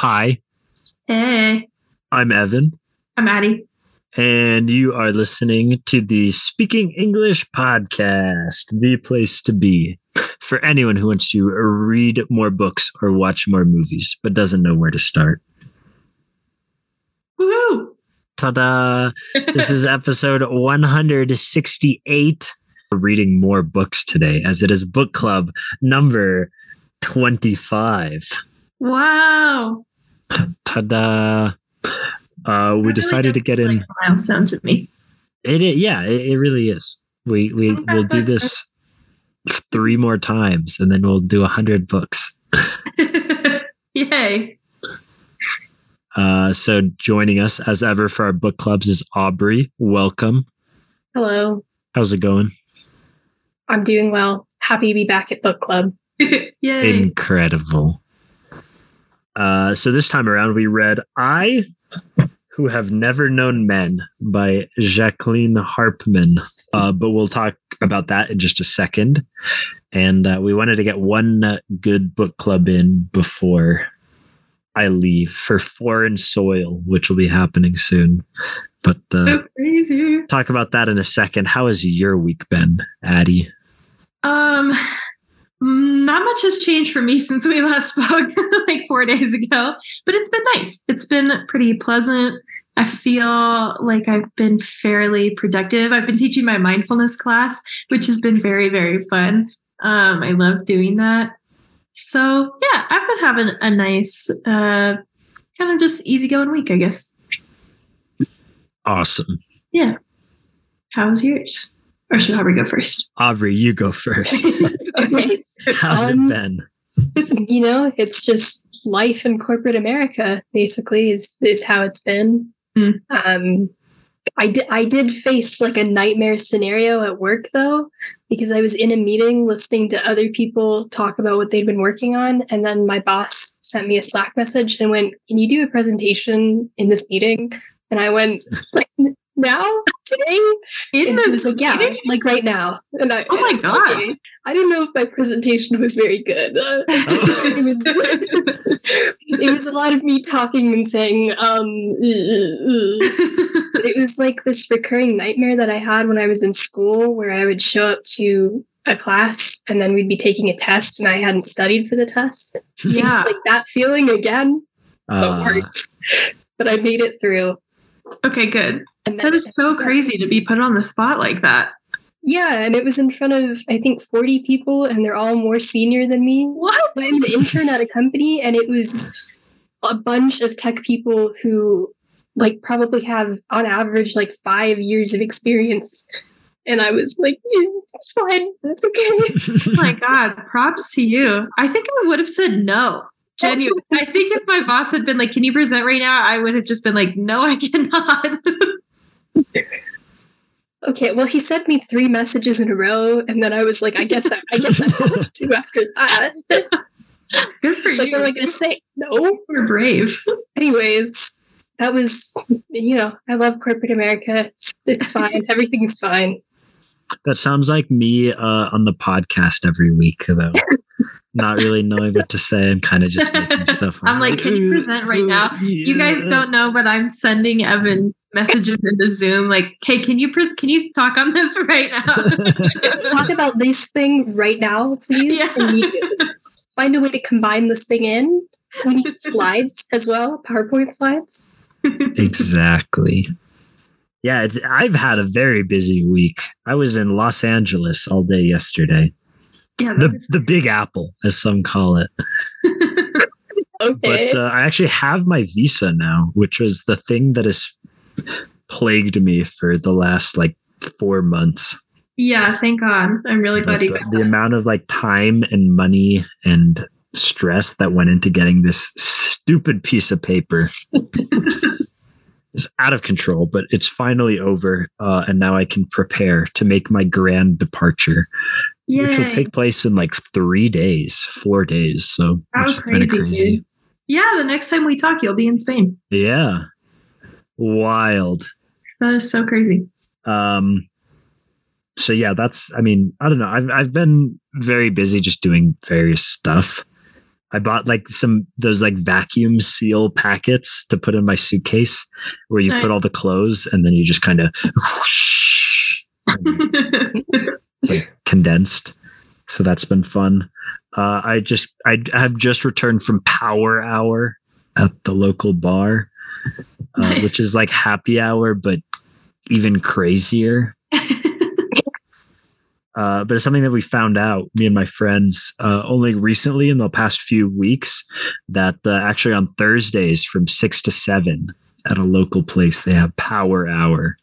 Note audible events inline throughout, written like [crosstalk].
Hi, Hey, I'm Evan, I'm Addie. and you are listening to the Speaking English podcast, the place to be for anyone who wants to read more books or watch more movies, but doesn't know where to start. Woohoo! Ta da! [laughs] This is episode 168. We're reading more books today, as it is book club number 25. wow. Ta da! Uh, we really decided to get in. like a milestone to me. It, i- yeah, it, it really is. We we Okay, will do this three more times, and then we'll do a hundred books. [laughs] Yay. Uh, so joining us as ever for our book clubs is Aubrey. Welcome. Hello, How's it going? I'm doing well. Happy to be back at book club. [laughs] [laughs] Yay. Incredible. Uh, so this time around, we read "I Who Have Never Known Men" by Jacqueline Harpman. Uh, but we'll talk about that in just a second. And uh, we wanted to get one uh, good book club in before I leave for Foreign Soil, which will be happening soon. But uh, so talk about that in a second. How has your week been, Addie? Um, not much has changed for me [laughs] since we last spoke [laughs] like four days ago, but it's been nice. It's been pretty pleasant. I feel like I've been fairly productive. I've been teaching my mindfulness class, which has been very, very fun. Um, I love doing that. So yeah, I've been having a nice, uh, kind of just easygoing week, I guess. Awesome. Yeah. How's yours? Or should Aubrey go first? Aubrey, you go first. [laughs] Okay. How's Um, it been? [laughs] you know, it's just life in corporate America, basically, is is how it's been. Hmm. Um I did I did face like a nightmare scenario at work though, because I was in a meeting listening to other people talk about what they'd been working on, and then my boss sent me a Slack message and went, Can you do a presentation in this meeting? And I went, [laughs] like now? Today? In And he the was like, yeah, meeting? like right now. And I, Oh my and God. okay. I don't know if my presentation was very good. Uh, [laughs] it, was, [laughs] [laughs] it was a lot of me talking and saying, um. But it was like this recurring nightmare that I had when I was in school where I would show up to a class and then we'd be taking a test and I hadn't studied for the test. yeah. It's like that feeling again, but Uh, worse. But I made it through. Okay, good. That is so crazy to be put on the spot like that. Yeah, and it was in front of I think 40 people and they're all more senior than me. What? I'm an intern at a company and it was a bunch of tech people who like probably have on average like 5 years of experience. And I was like, yeah, it's fine. That's okay. [laughs] Oh my God. Props to you. I think I would have said no. Genuine. [laughs] I think if my boss had been like, Can you present right now? I would have just been like, No, I cannot. [laughs] okay, well he sent me 3 messages in a row and then I was like, I guess I, I guess I have [laughs] to after that. Good for like what am I you. going to say? No. You're brave. anyways, that was, you know, I love corporate America. It's, it's fine. Everything's fine. that sounds like me uh, on the podcast every week, though. Not really knowing what to say. I'm kind of just [laughs] making stuff. I'm like, can you present right now? You guys don't know, but I'm sending Evan messages in the Zoom like, Hey, can you pre- can you talk on this [laughs] right now? [laughs] Talk about this thing right now, please. Yeah. Immediately. Find a way to combine this thing in. We need slides as well, PowerPoint slides. exactly. Yeah, it's, I've had a very busy week. I was in Los Angeles all day yesterday. Yeah, The is- the Big Apple, as some call it. [laughs] Okay. But uh, I actually have my visa now, which was the thing that has plagued me for the last like four months. yeah, thank God. I'm really glad But you the, got the amount of like time and money and stress that went into getting this stupid piece of paper [laughs] is out of control. But it's finally over, uh, and now I can prepare to make my grand departure, which will take place in like three days, four days. So How kind of crazy, crazy. dude. Yeah, the next time we talk, you'll be in Spain. Yeah, wild. That is so crazy. Um, so yeah, that's. I mean, I don't know. I've I've been very busy just doing various stuff. I bought like some those like vacuum seal packets to put in my suitcase where you put all the clothes and then you just kind of [laughs] it's like condensed. So that's been fun. Uh, I just I have just returned from Power Hour at the local bar, uh, Nice. which is like happy hour but even crazier. Uh, but it's something that we found out, me and my friends, uh, only recently in the past few weeks, that uh, actually on Thursdays from six to seven at a local place, they have Power Hour,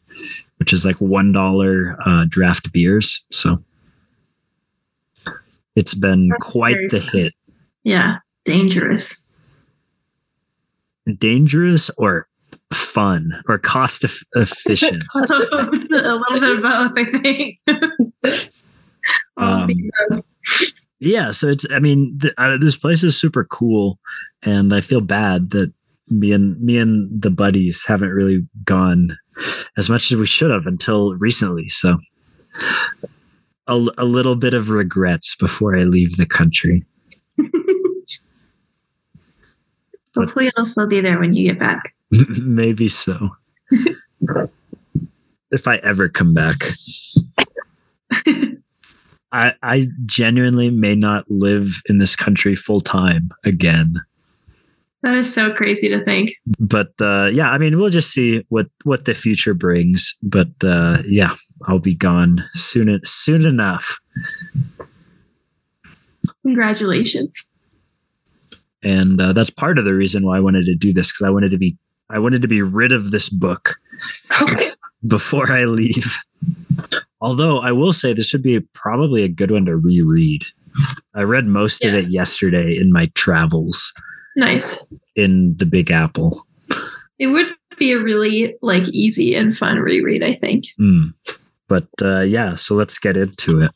which is like one dollar uh, draft beers. So it's been That's quite very the hit. yeah, dangerous. Dangerous or fun or cost eff- efficient. a little bit of both, I think. [laughs] Um, yeah so it's i mean th- uh, this place is super cool and i feel bad that me and me and the buddies haven't really gone as much as we should have until recently so a, a little bit of regrets before i leave the country [laughs] Hopefully, I'll still be there when you get back. [laughs] maybe so [laughs] if i ever come back [laughs] I, I genuinely may not live in this country full time again That is so crazy to think. but uh, yeah, I mean, we'll just see what what the future brings. But uh, yeah, I'll be gone soon soon enough, Congratulations. and uh, that's part of the reason why I wanted to do this because I wanted to be I wanted to be rid of this book [laughs] before I leave. Although I will say this would be probably a good one to reread. I read most of it yesterday in my travels Nice. in the Big Apple. It would be a really like easy and fun reread, I think. Mm. But uh, yeah, so let's get into it.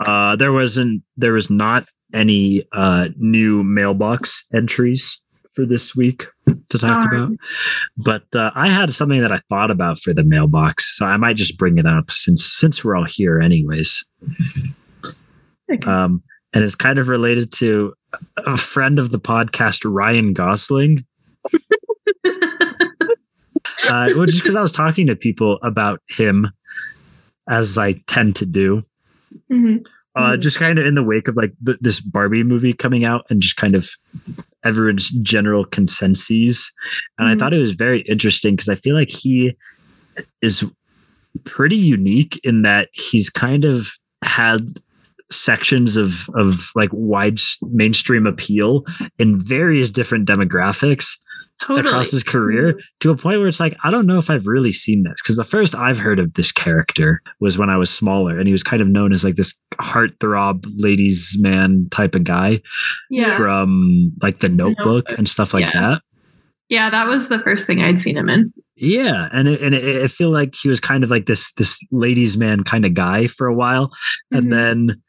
Uh, there wasn't there was not any uh, new mailbox entries for this week to talk about, but uh, I had something that I thought about for the mailbox, so I might just bring it up since since we're all here, anyways. Okay. Um, and it's kind of related to a friend of the podcast, Ryan Gosling. [laughs] uh, well, just because I was talking to people about him, as I tend to do, Mhm. uh, Mhm. just kind of in the wake of like th- this Barbie movie coming out and just kind of everyone's general consensus. And I Mhm. thought it was very interesting because I feel like he is pretty unique in that he's kind of had sections of of like wide mainstream appeal in various different demographics Totally. across his career to a point where it's like I don't know if I've really seen this because the first I've heard of this character was when I was smaller and he was kind of known as like this heartthrob ladies man type of guy Yeah. from like the Notebook, Notebook. and stuff like Yeah. that. Yeah, that was the first thing I'd seen him in. Yeah, and it, and it, I feel like he was kind of like this this ladies man kind of guy for a while, Mhm. and then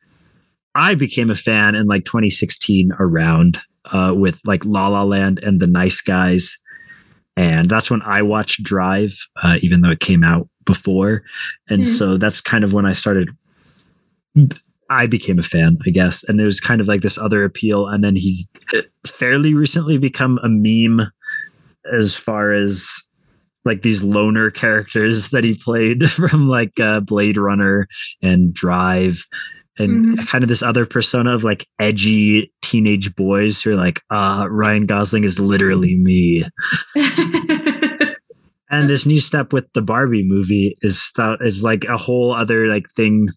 I became a fan in like 2016 around uh, with like La La Land and The Nice Guys, and that's when I watched Drive, uh, even though it came out before, and Hmm. so that's kind of when I started. I became a fan, I guess, and was kind of like this other appeal, and then he fairly recently become a meme as far as like these loner characters that he played [laughs] from like uh, Blade Runner and Drive and Mhm. kind of this other persona of like edgy teenage boys who are like, uh, Ryan Gosling is literally me. [laughs] And this new step with the Barbie movie is th- is like a whole other like thing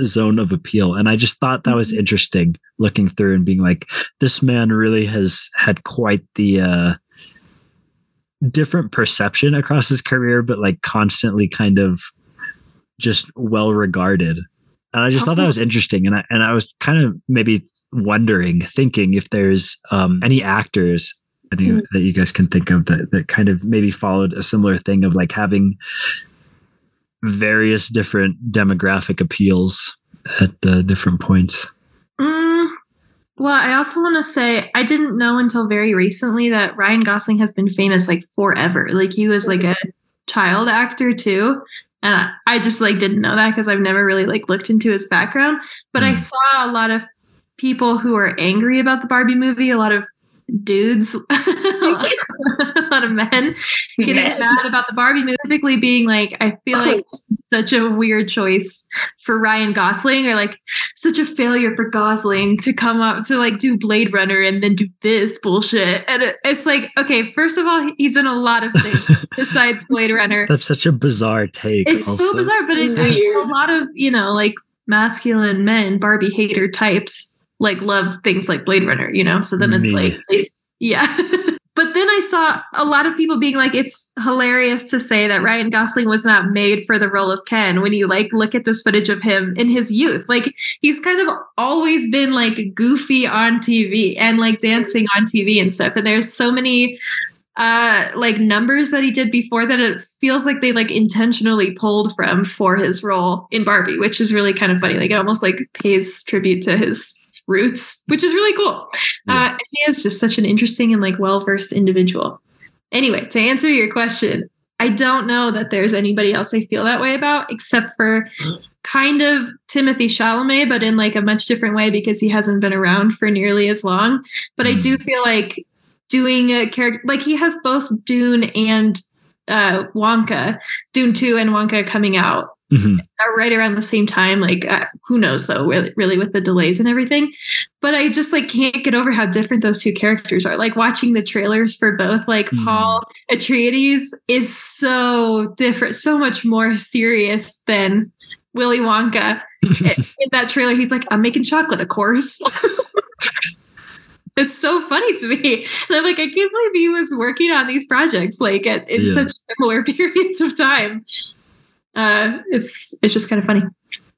zone of appeal. And I just thought that was Mhm. interesting looking through and being like, this man really has had quite the uh different perception across his career, but like constantly kind of just well regarded. And I just thought that was interesting. And I and I was kind of maybe wondering, thinking if there's um any actors that you, Mm. that you guys can think of that, that kind of maybe followed a similar thing of like having various different demographic appeals at the different points. Mm, well, I also want to say I didn't know until very recently that Ryan Gosling has been famous like forever. Like he was like a child actor too. And I- I just like didn't know that because I've never really like looked into his background. But I Mm. saw a lot of people who are angry about the Barbie movie, a lot of dudes, [laughs] a lot of men getting Men. mad about the Barbie movie, typically being like, I feel like [laughs] such a weird choice for Ryan Gosling, or like such a failure for Gosling to come up to like do Blade Runner and then do this bullshit. And it, it's like, okay, first of all, he's in a lot of things [laughs] besides Blade Runner. That's such a bizarre take. It's also. so bizarre, but it, Weird. a lot of you know like masculine men, Barbie hater types, like love things like Blade Runner. You know, so then it's Me. like, it's, yeah. [laughs] but then I saw a lot of people being like, it's hilarious to say that Ryan Gosling was not made for the role of Ken. When you like look at this footage of him in his youth, like he's kind of always been like goofy on TV and like dancing on TV and stuff. And there's so many uh like numbers that he did before that it feels like they like intentionally pulled from for his role in Barbie, which is really kind of funny. Like it almost like pays tribute to his roots, which is really cool. Yeah. Uh he is just such an interesting and like well-versed individual. Anyway, to answer your question, I don't know that there's anybody else I feel that way about except for kind of Timothy Chalamet, but in like a much different way because he hasn't been around for nearly as long. But I do feel like doing a character like he has both Dune and uh Wonka, Dune 2 and Wonka coming out Mhm. right around the same time. Like, uh, who knows though, really, really with the delays and everything. But I just like can't get over how different those two characters are. Like watching the trailers for both, like Hmm. Paul Atreides is so different, so much more serious than Willy Wonka. [laughs] In that trailer, he's like, "I'm making chocolate, of course." [laughs] it's so funny to me. And I'm like, I can't believe he was working on these projects like at in Yeah. such similar [laughs] periods of time. Uh, it's it's just kind of funny.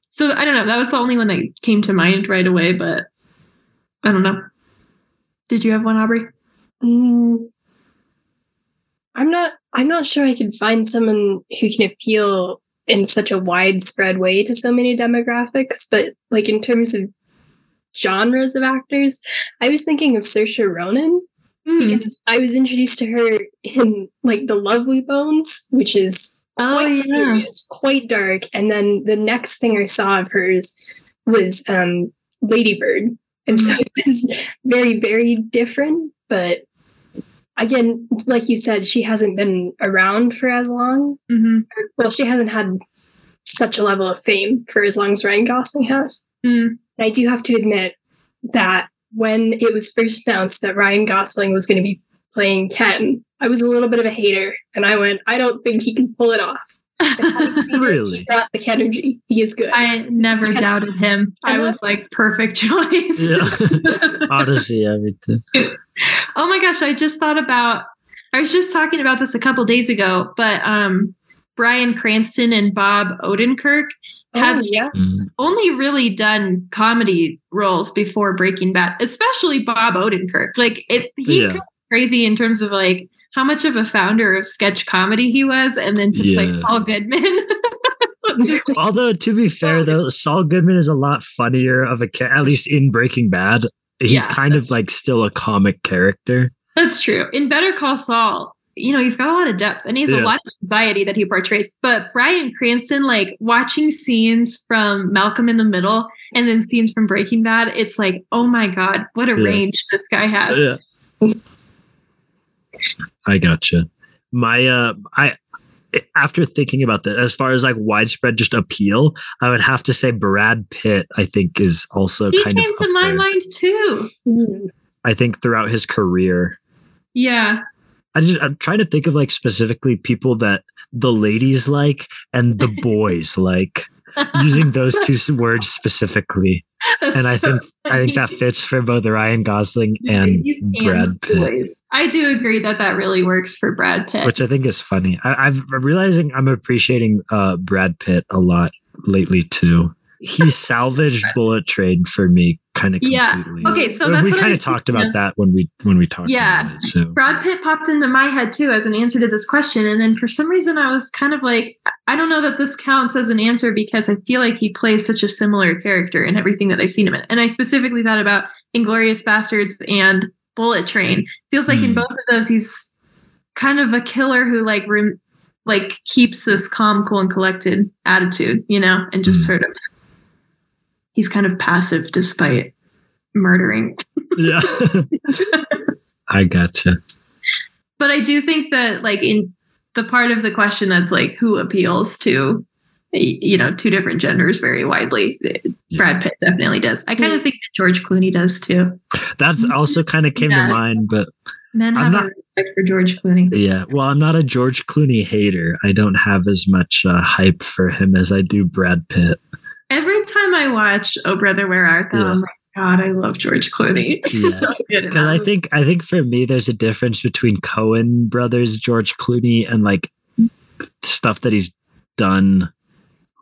So I don't know. That was the only one that came to mind right away, but I don't know. Did you have one, Aubrey? Mm, I'm not. I'm not sure I can find someone who can appeal in such a widespread way to so many demographics. But like in terms of genres of actors, I was thinking of Saoirse Ronan Hmm. because I was introduced to her in like The Lovely Bones, which is Oh, quite yeah. serious, quite dark. And then the next thing I saw of hers was um, Ladybird, and so it was very, very different. But again, like you said, she hasn't been around for as long. Mhm. Well, she hasn't had such a level of fame for as long as Ryan Gosling has. Mm. And I do have to admit that when it was first announced that Ryan Gosling was going to be playing Ken, I was a little bit of a hater, and I went, I don't think he can pull it off. And having [laughs] seen it, Really? he brought the energy. He is good. I never doubted him. I was like, perfect [laughs] choice. Yeah. [laughs] Odyssey, everything. oh my gosh, I just thought about I was just talking about this a couple days ago, but um Bryan Cranston and Bob Odenkirk had oh, yeah. Mhm. only really done comedy roles before Breaking Bad, especially Bob Odenkirk. Like it he's Yeah. kind of crazy in terms of like how much of a founder of sketch comedy he was and then to play Yeah. Saul Goodman. [laughs] Just- Although to be fair though, Saul Goodman is a lot funnier of a cha- at least in Breaking Bad. He's Yeah. kind of like still a comic character. That's true. In Better Call Saul, you know, he's got a lot of depth and he has Yeah. a lot of anxiety that he portrays. But Bryan Cranston, like watching scenes from Malcolm in the Middle and then scenes from Breaking Bad, it's like, oh my God, what a Yeah. range this guy has. I gotcha. My uh I after thinking about this, as far as like widespread just appeal, I would have to say Brad Pitt, I think, is also He kind came of to my there. mind too. I think throughout his career. Yeah. I just I'm trying to think of like specifically people that the ladies like and the [laughs] boys like [laughs] using those two words specifically. And I [laughs] think I think that [laughs] fits for both Ryan Gosling and Brad Pitt. boys. I do agree that that really works for Brad Pitt. which I think is funny. I, I'm realizing I'm appreciating uh, Brad Pitt a lot lately too. He salvaged Bullet Train for me, kind of Yeah. Okay, so that's we kind of talked about of. that when we when we talked. Yeah. about it, so Brad Pitt popped into my head too as an answer to this question. And then for some reason, I was kind of like, I don't know that this counts as an answer because I feel like he plays such a similar character in everything that I've seen him in. And I specifically thought about Inglourious Basterds and Bullet Train. Feels like in Hmm. both of those, he's kind of a killer who like rem- like keeps this calm, cool, and collected attitude, you know, and just Hmm. sort of he's kind of passive despite murdering. Yeah. [laughs] I gotcha. But I do think that like in the part of the question that's like who appeals to you know two different genders very widely Yeah. brad pitt definitely does i kind of think that george clooney does too That's also kind of came Yeah. to mind, but men I'm not- a respect for george clooney yeah. Well, I'm not a George Clooney hater. I don't have as much uh, hype for him as I do Brad Pitt. Every time i watch oh brother where art thou Yeah. i'm like god i love george clooney [laughs] Yeah. Because I think I think for me, there's a difference between Coen brothers, George Clooney, and like stuff that he's done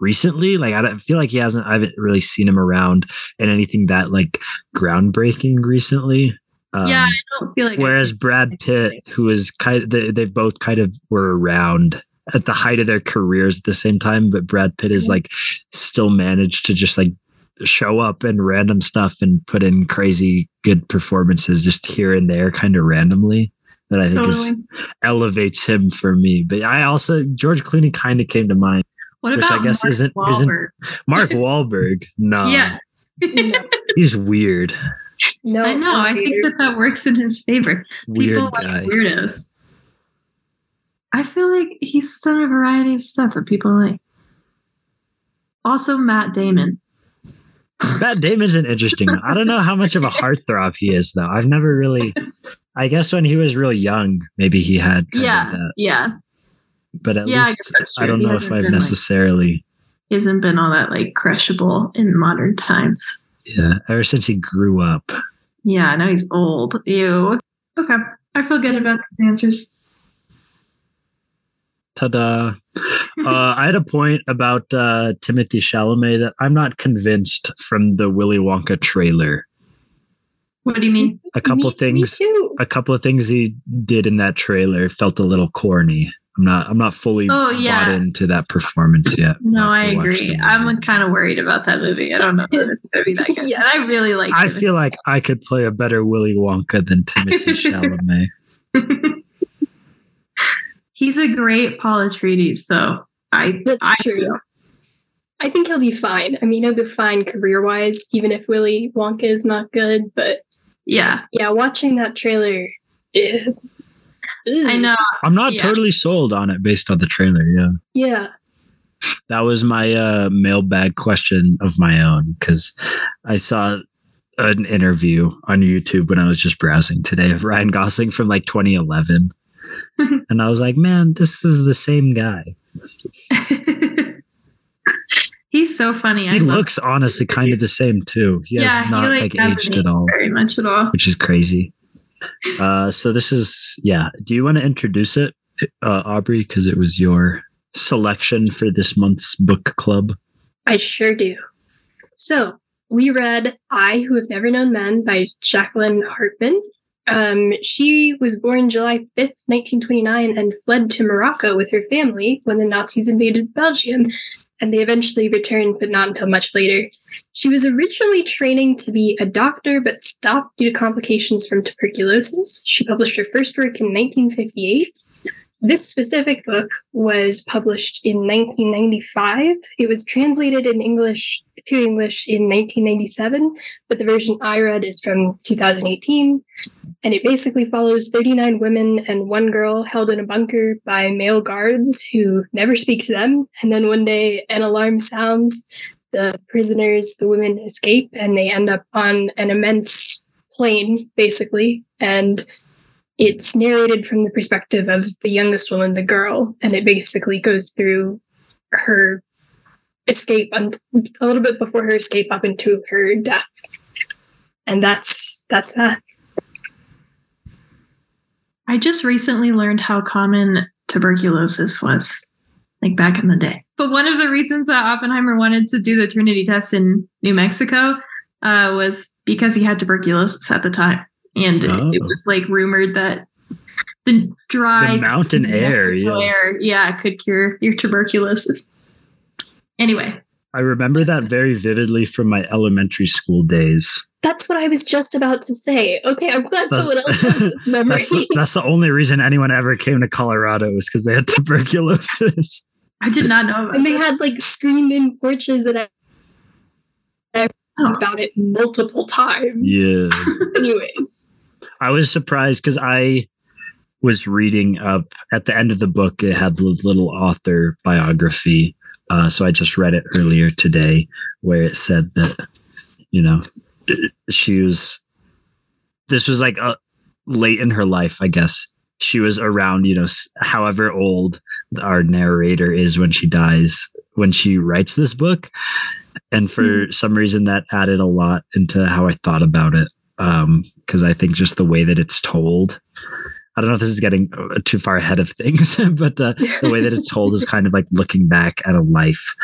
recently. Like I don't feel like he hasn't. I haven't really seen him around in anything that like groundbreaking recently. Um, yeah i don't feel like whereas Brad Pitt, who is kind of they, they both kind of were around at the height of their careers at the same time, but Brad Pitt is like still managed to just like show up in random stuff and put in crazy good performances just here and there kind of randomly that I think is elevates him for me. But I also George Clooney kind of came to mind. what which I guess Mark isn't- isn't- Mark Wahlberg, no, [laughs] yeah. He's weird, no i know. I think that that works in his favor. Weird people guy. like weirdos. I feel like he's done a variety of stuff that people like. Also, Matt Damon. Matt Damon's an interesting one. I don't know how much of a heartthrob he is, though. I've never really. I guess when he was real young, maybe he had Yeah, yeah, But at yeah. I least true. I don't He know if I've like- necessarily. he hasn't been all that like crushable in modern times. Yeah, ever since he grew up. Yeah, now he's old. Ew. Okay, I feel good about these answers. Ta-da! Uh, I had a point about uh, Timothy Chalamet that I'm not convinced from the Willy Wonka trailer. What do you mean? A couple Me- things, Me too. a couple of things he did in that trailer felt a little corny. I'm not, I'm not fully Oh, yeah. bought into that performance yet. No, I'll I to watch the agree. I'm kind of worried about that movie. I don't know if it's gonna be that good. Yeah. I really like. I Timothy feel like I could play a better Willy Wonka than Timothy [laughs] Chalamet. [laughs] He's a great Paul Atreides, though. I That's I true. feel. I think he'll be fine. I mean, he'll be fine career wise, even if Willy Wonka is not good. But Yeah, yeah, watching that trailer, eh, I know. I'm not Yeah. totally sold on it based on the trailer. Yeah, Yeah, that was my uh, mailbag question of my own because I saw an interview on YouTube when I was just browsing today of Ryan Gosling from like 2011, [laughs] and I was like, man, this is the same guy. [laughs] He's so funny. He I love looks honestly kind of the same too. He has Yeah, he, not like, like aged aged at all. very much at all. which is crazy. Uh, so this is yeah. Do you want to introduce it, uh, Aubrey? Because it was your selection for this month's book club. I sure do. So we read I Who Have Never Known Men by Jacqueline Harpman. Um, she was born July 5th, 1929, and fled to Morocco with her family when the Nazis invaded Belgium, and they eventually returned, but not until much later. She was originally training to be a doctor, but stopped due to complications from tuberculosis. She published her first work in 1958. This specific book was published in 1995. It was translated in English to English in 1997, but the version I read is from 2018. And it basically follows 39 women and one girl held in a bunker by male guards who never speak to them. And then one day an alarm sounds, the prisoners, the women escape, and they end up on an immense plain, basically. And it's narrated from the perspective of the youngest woman, the girl, and it basically goes through her escape and a little bit before her escape up into her death. And that's that's that. I just recently learned how common tuberculosis was, like back in the day. But one of the reasons that Oppenheimer wanted to do the Trinity test in New Mexico uh, was because he had tuberculosis at the time, and it- Oh. it was like rumored that the dry The mountain air, yeah. air, yeah, could cure your tuberculosis. Anyway, I remember that very vividly from my elementary school days. That's what I was just about to say. Okay, I'm glad That's- someone else has this [laughs] memory. That's the, that's the only reason anyone ever came to Colorado was because they had [laughs] tuberculosis. I did not know about and they that. had like screened in porches and Oh. About it multiple times. Yeah. [laughs] Anyways, I was surprised because I was reading up at the end of the book. It had the little author biography. Uh, so I just read it earlier today where it said that, you know, she was, this was like a, late in her life, I guess. She was around, you know, however old our narrator is when she dies, when she writes this book. And for some reason, that added a lot into how I thought about it um because i think just the way that it's told i don't know if this is getting uh, too far ahead of [laughs] things but uh, the way that it's told is kind of like looking back at a life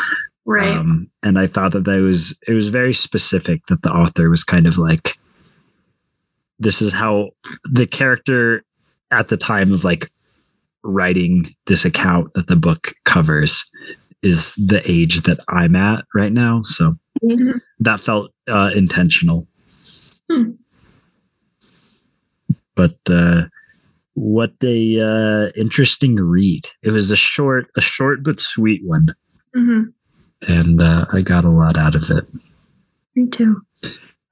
Right. um and i thought that that was it was very specific that the author was kind of like this is how the character at the time of like writing this account that the book covers is the age that i'm at right now so Mhm. that felt uh intentional Hmm. but uh what a uh interesting read it was a short a short but sweet one Mhm. and uh i got a lot out of it Me too.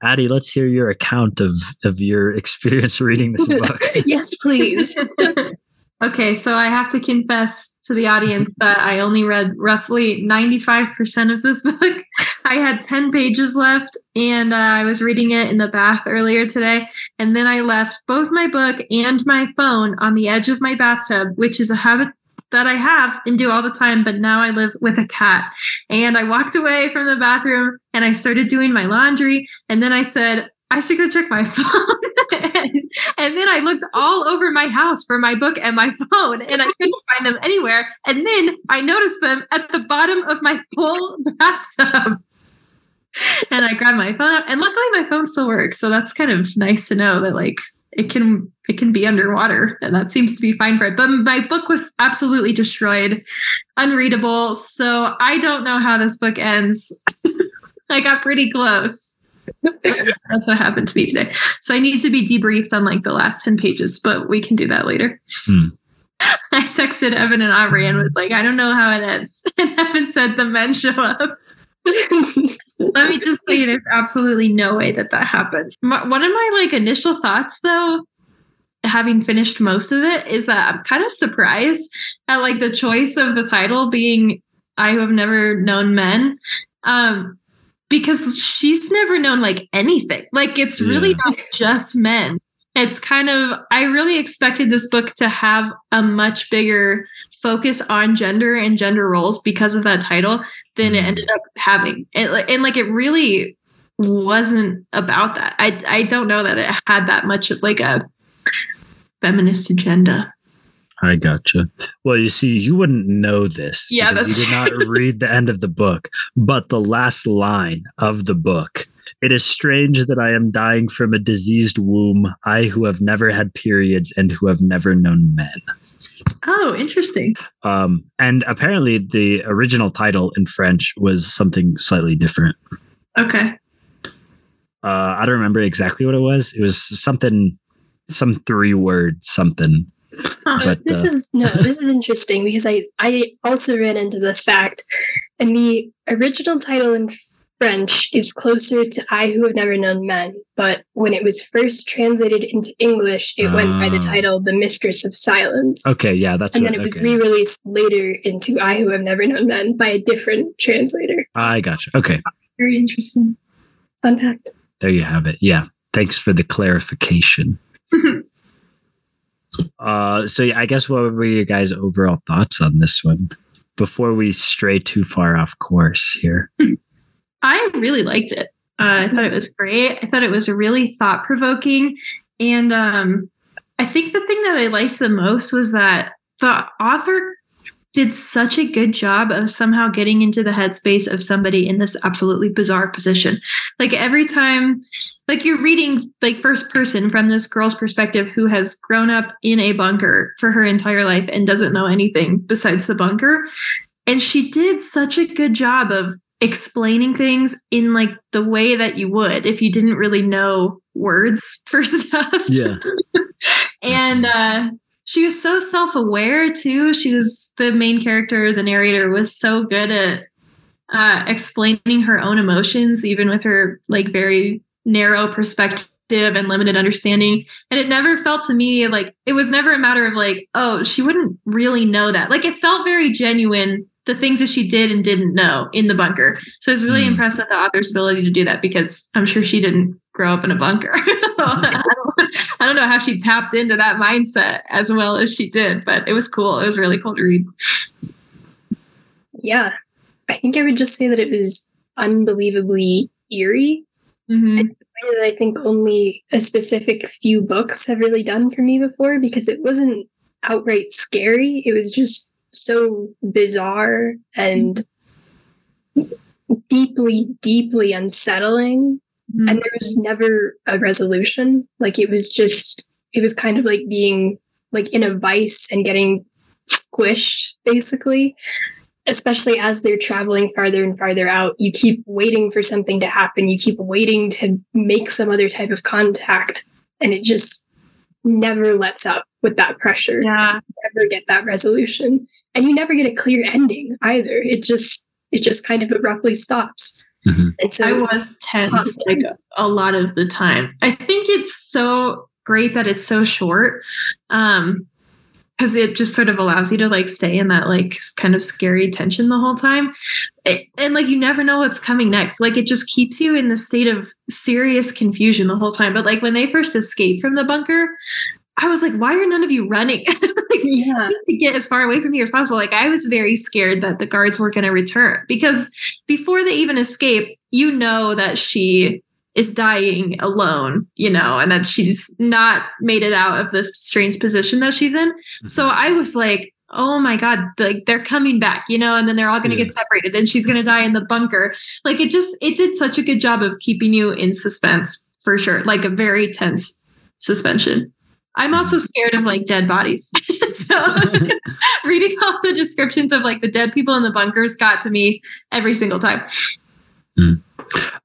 addie let's hear your account of of your [laughs] experience reading this [laughs] book yes, please. [laughs] okay, so I have to confess to the audience that I only read roughly 95% of this [laughs] book. I had 10 pages left and uh, I was reading it in the bath earlier today. And then I left both my book and my phone on the edge of my bathtub, which is a habit that I have and do all the time. But now I live with a cat. And I walked away from the bathroom and I started doing my laundry. And then I said, I should go check my [laughs] phone. And, then I looked all over my house for my book and my [laughs] phone, and I couldn't find them anywhere. And then I noticed them at the bottom of my full [laughs] bathtub. And I grabbed my phone and luckily my phone still works. So that's kind of nice to know that like it can it can be underwater, and that seems to be fine for it. But my book was absolutely destroyed, unreadable. So I don't know how this book ends. [laughs] I got pretty close. [laughs] That's what happened to me today. So I need to be debriefed on like the last 10 pages, but we can do that later. Hmm. [laughs] I texted Evan and Aubrey and was like, I don't know how it ends. [laughs] And Evan said the men show up. Let me just say, there's absolutely no way that that happens. My, one of my like initial thoughts, though, having finished most of it, is that I'm kind of surprised at like the choice of the title being "I Who Have Never Known Men," um, because she's never known like anything. Like it's really Yeah. not just men. It's kind of I really expected this book to have a much bigger focus on gender and gender roles because of that title than it Mhm. ended up having. And, like- and like it really wasn't about that. I I don't know that it had that much of like a feminist agenda. I gotcha. Well, you see, you wouldn't know this. Yeah, because you did not read the end of the book, but the last line of the book. It is strange that I am dying from a diseased womb, I who have never had periods and who have never known men. Oh, interesting. Um, and apparently, the original title in French was something slightly different. Okay. Uh, I don't remember exactly what it was. It was something, some three word something. Huh. But, this uh, is no, [laughs] this is interesting because I I also ran into this fact, and the original title in French is closer to "I Who Have Never Known Men," but when it was first translated into English, it went by the Ah. title "The Mistress of Silence." Okay, yeah, that's And then it was okay. re-released later into "I Who Have Never Known Men" by a different translator. I gotcha. Okay, Very interesting. Fun fact. there you have it. Yeah, thanks for the clarification. [laughs] Uh, so yeah, I guess what were your guys' overall thoughts on this one before we stray too far off course here? I really liked it. Uh, I thought it was great. I thought it was really thought provoking. And um, I think the thing that I liked the most was that the author did such a good job of somehow getting into the headspace of somebody in this absolutely bizarre position. Like every time, like you're reading like first person from this girl's perspective who has grown up in a bunker for her entire life and doesn't know anything besides the bunker. And she did such a good job of explaining things in like the way that you would if you didn't really know words [laughs] for stuff. Yeah, and uh she was so self-aware too. She was the main character, the narrator was so good at uh, explaining her own emotions, even with her like very narrow perspective and limited understanding. And it never felt to me like it was never a matter of like, oh, she wouldn't really know that. Like it felt very genuine, the things that she did and didn't know in the bunker. So I was really Mm. impressed with the author's ability to do that because I'm sure she didn't grow up in a bunker. [laughs] I, don't, I don't know how she tapped into that mindset as well as she did, but it was cool. It was really cool to read. Yeah. I think I would just say that it was unbelievably eerie. Mhm. way that I think only a specific few books have really done for me before because it wasn't outright scary. It was just so bizarre and deeply, deeply unsettling. Mhm. And there was never a resolution. Like it was just, it was kind of like being like in a vice and getting squished, basically. Especially as they're traveling farther and farther out, you keep waiting for something to happen. You keep waiting to make some other type of contact, and it just never lets up with that pressure. yeah. You never get that resolution, and you never get a clear ending either. It just it just kind of abruptly stops. Mhm. And so I was tense like a lot of the time. I think it's so great that it's so short. Um because it just sort of allows you to like stay in that like kind of scary tension the whole time It- and like you never know what's coming next like it just keeps you in the state of serious confusion the whole time but like when they first escape from the bunker i was like why are none of you running [laughs] like yeah, to get as far away from here as possible. Like I was very scared that the guards were going to return because before they even escape, you know that she is dying alone, you know, and that she's not made it out of this strange position that she's in. Mm-hmm. So I was like, oh my god, like they're coming back, you know, and then they're all going to Yeah. get separated and she's going to die in the bunker. Like it just it did such a good job of keeping you in suspense for sure, like a very tense suspension. I'm also scared of like dead bodies. [laughs] so [laughs] reading all the descriptions of like the dead people in the bunkers got to me every single time.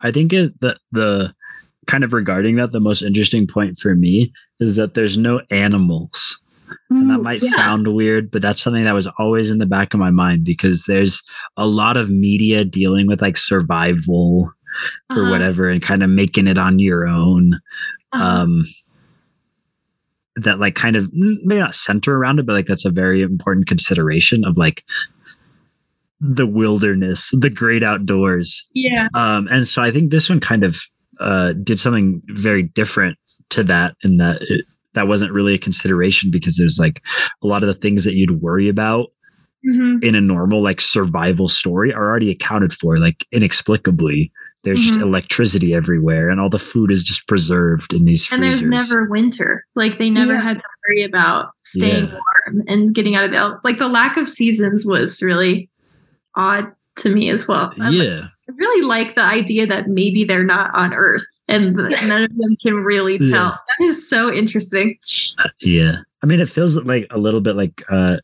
I think it, the the kind of regarding that the most interesting point for me is that there's no animals. And that might Yeah. sound weird, but that's something that was always in the back of my mind because there's a lot of media dealing with like survival or Uh-huh, whatever and kind of making it on your own. uh-huh. Um that like kind of mm, maybe not center around it, but like that's a very important consideration of like the wilderness, the great outdoors. yeah. Um, and so I think this one kind of uh, did something very different to that, in that it, that wasn't really a consideration because there's like a lot of the things that you'd worry about Mhm. in a normal like survival story are already accounted for, like inexplicably. There's just Mhm. electricity everywhere, and all the food is just preserved in these And freezers. there's never winter. Like they never Yeah. had to worry about staying Yeah. warm and getting out of the elements. Like the lack of seasons was really odd to me as well. I like- yeah, I really like the idea that maybe they're not on Earth and [laughs] none of them can really tell. Yeah. That is so interesting. yeah. I mean, it feels like a little bit like uh,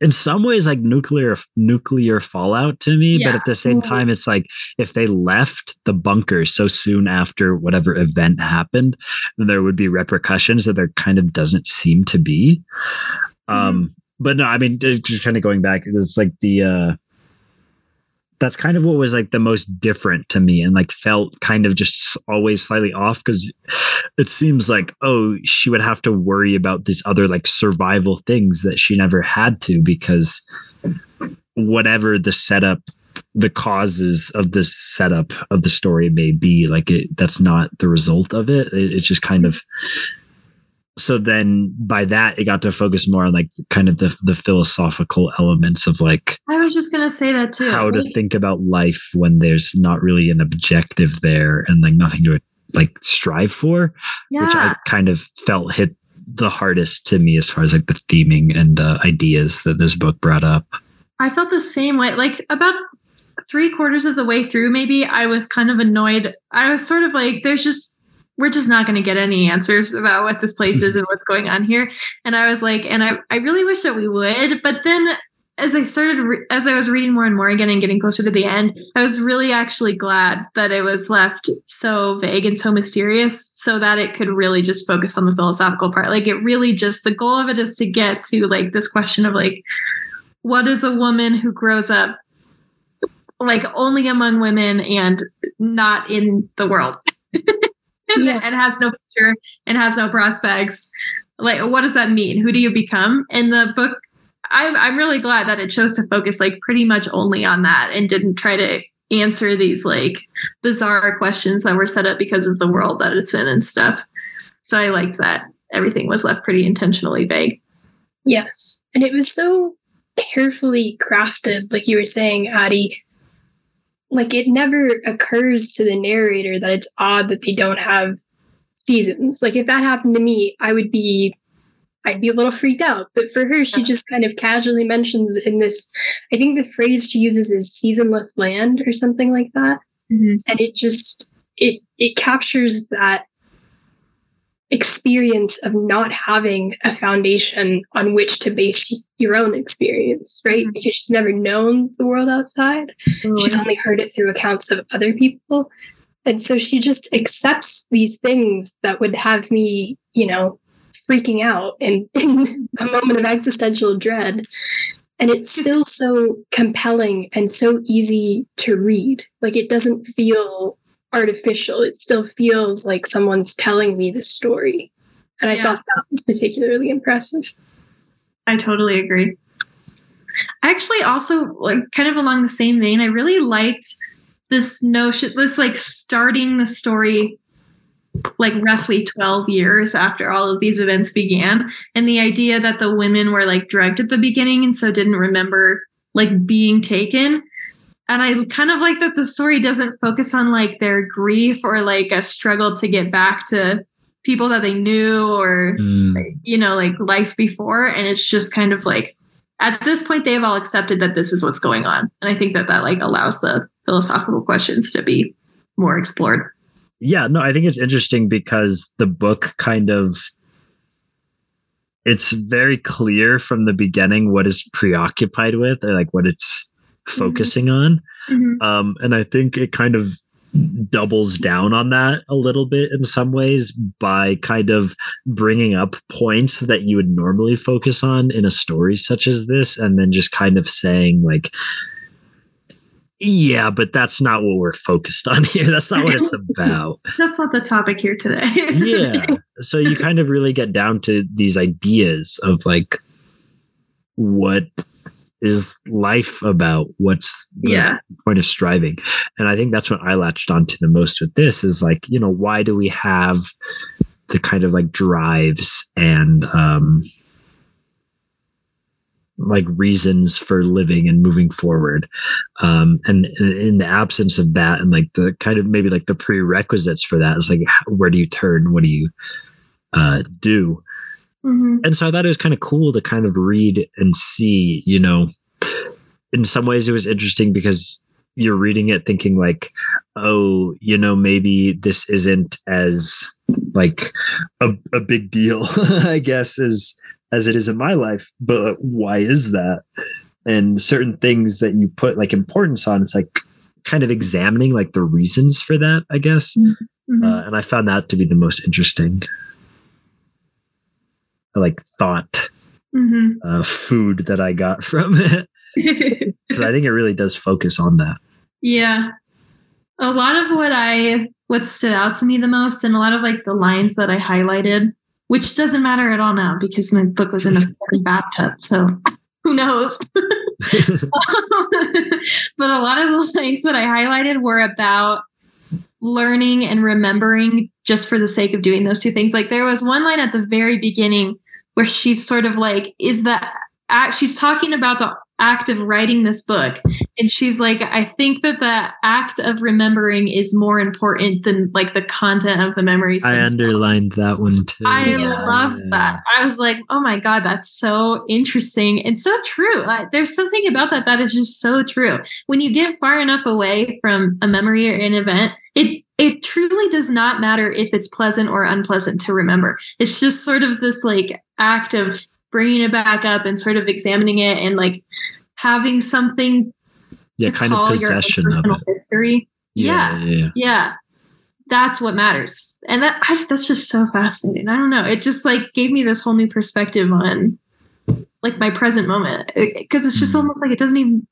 in some ways like nuclear nuclear fallout to me but at the same time it's like if they left the bunker so soon after whatever event happened then there would be repercussions that there kind of doesn't seem to be. Um but no i mean just kind of going back it's like the uh that's kind of what was like the most different to me and like felt kind of just always slightly off because it seems like oh she would have to worry about these other like survival things that she never had to because whatever the setup the causes of this setup of the story may be like it that's not the result of it, it it's just kind of so then by that it got to focus more on like kind of the the philosophical elements of like I was just gonna say that too. how to think about life when there's not really an objective there and like nothing to like strive for yeah. which i kind of felt hit the hardest to me as far as like the theming and uh, ideas that this book brought up I felt the same way. Like about three quarters of the way through, maybe I was kind of annoyed. I was sort of like, there's just, we're just not going to get any answers about what this place is and what's going on here. And I was like, and I, I really wish that we would. But then as I started, re- as I was reading more and more again and getting closer to the end, I was really actually glad that it was left so vague and so mysterious so that it could really just focus on the philosophical part. Like it really just, the goal of it is to get to like this question of like, what is a woman who grows up like only among women and not in the world. [laughs] Yeah. [laughs] and has no future and has no prospects. Like, what does that mean? Who do you become? And the book, I'm I'm really glad that it chose to focus like pretty much only on that and didn't try to answer these like bizarre questions that were set up because of the world that it's in and stuff. So I liked that everything was left pretty intentionally vague. Yes. And it was so carefully crafted, like you were saying, Addie. Like it never occurs to the narrator that it's odd that they don't have seasons. Like if that happened to me, I would be I'd be a little freaked out. But for her, she just kind of casually mentions in this I think the phrase she uses is seasonless land or something like that. Mm-hmm. And it just it it captures that experience of not having a foundation on which to base your own experience, right? Mhm. Because she's never known the world outside. She's only heard it through accounts of other people. And so she just accepts these things that would have me, you know, freaking out and [laughs] in a moment of existential dread. And it's still so compelling and so easy to read. Like it doesn't feel artificial. It still feels like someone's telling me the story. And I Yeah. thought that was particularly impressive. I totally agree. I actually also like kind of along the same vein, I really liked this notion, this like starting the story like roughly 12 years after all of these events began. And the idea that the women were like drugged at the beginning and so didn't remember like being taken. And I kind of like that the story doesn't focus on like their grief or like a struggle to get back to people that they knew or Mm. you know, like life before. And it's just kind of like, at this point, they've all accepted that this is what's going on. And I think that that like allows the philosophical questions to be more explored. yeah no i think it's interesting because the book kind of it's very clear from the beginning what is preoccupied with or like what it's focusing on. Um and i think it kind of doubles down on that a little bit in some ways by kind of bringing up points that you would normally focus on in a story such as this and then just kind of saying like yeah but that's not what we're focused on [laughs] here. That's not what it's [laughs] about. That's not the topic here today. yeah. [laughs] So you kind of really get down to these ideas of like what is life about what's the yeah. point of striving. And i think that's what i latched onto the most with this is like you know why do we have the kind of like drives and um like reasons for living and moving forward? Um and in the absence of that and like the kind of maybe like the prerequisites for that is like where do you turn? What do you uh do Mhm. and so I thought it was kind of cool to kind of read and see, you know, in some ways it was interesting because you're reading it thinking like, oh, you know, maybe this isn't as like a, a big deal, [laughs] I guess, as as it is in my life. But why is that? And certain things that you put like importance on, it's like kind of examining like the reasons for that, I guess. Mhm. Uh, and I found that to be the most interesting. Like thought [laughs] Mhm. uh, food that I got from it [laughs] because I think it really does focus on that. Yeah. A lot of what I what stood out to me the most and a lot of like the lines that I highlighted, which doesn't matter at all now because my book was in a [laughs] bathtub. So who knows? but a lot of the lines that I highlighted were about learning and remembering just for the sake of doing those two things. Like there was one line at the very beginning where she's sort of like, is that she's talking about the act of writing this book and she's like i think that the act of remembering is more important than like the content of the memories I themselves. underlined that one too. I Yeah. loved that. I was like, oh my God, that's so interesting and so true. Like, there's something about that that is just so true. When you get far enough away from a memory or an event, it it truly does not matter if it's pleasant or unpleasant to remember. It's just sort of this like act of bringing it back up and sort of examining it and like having something Yeah, kind of call your own possession of it. history. Yeah, yeah, yeah. Yeah. That's what matters. And that I, that's just so fascinating. I don't know. It just like gave me this whole new perspective on like my present moment because it's just Mhm. almost like it doesn't even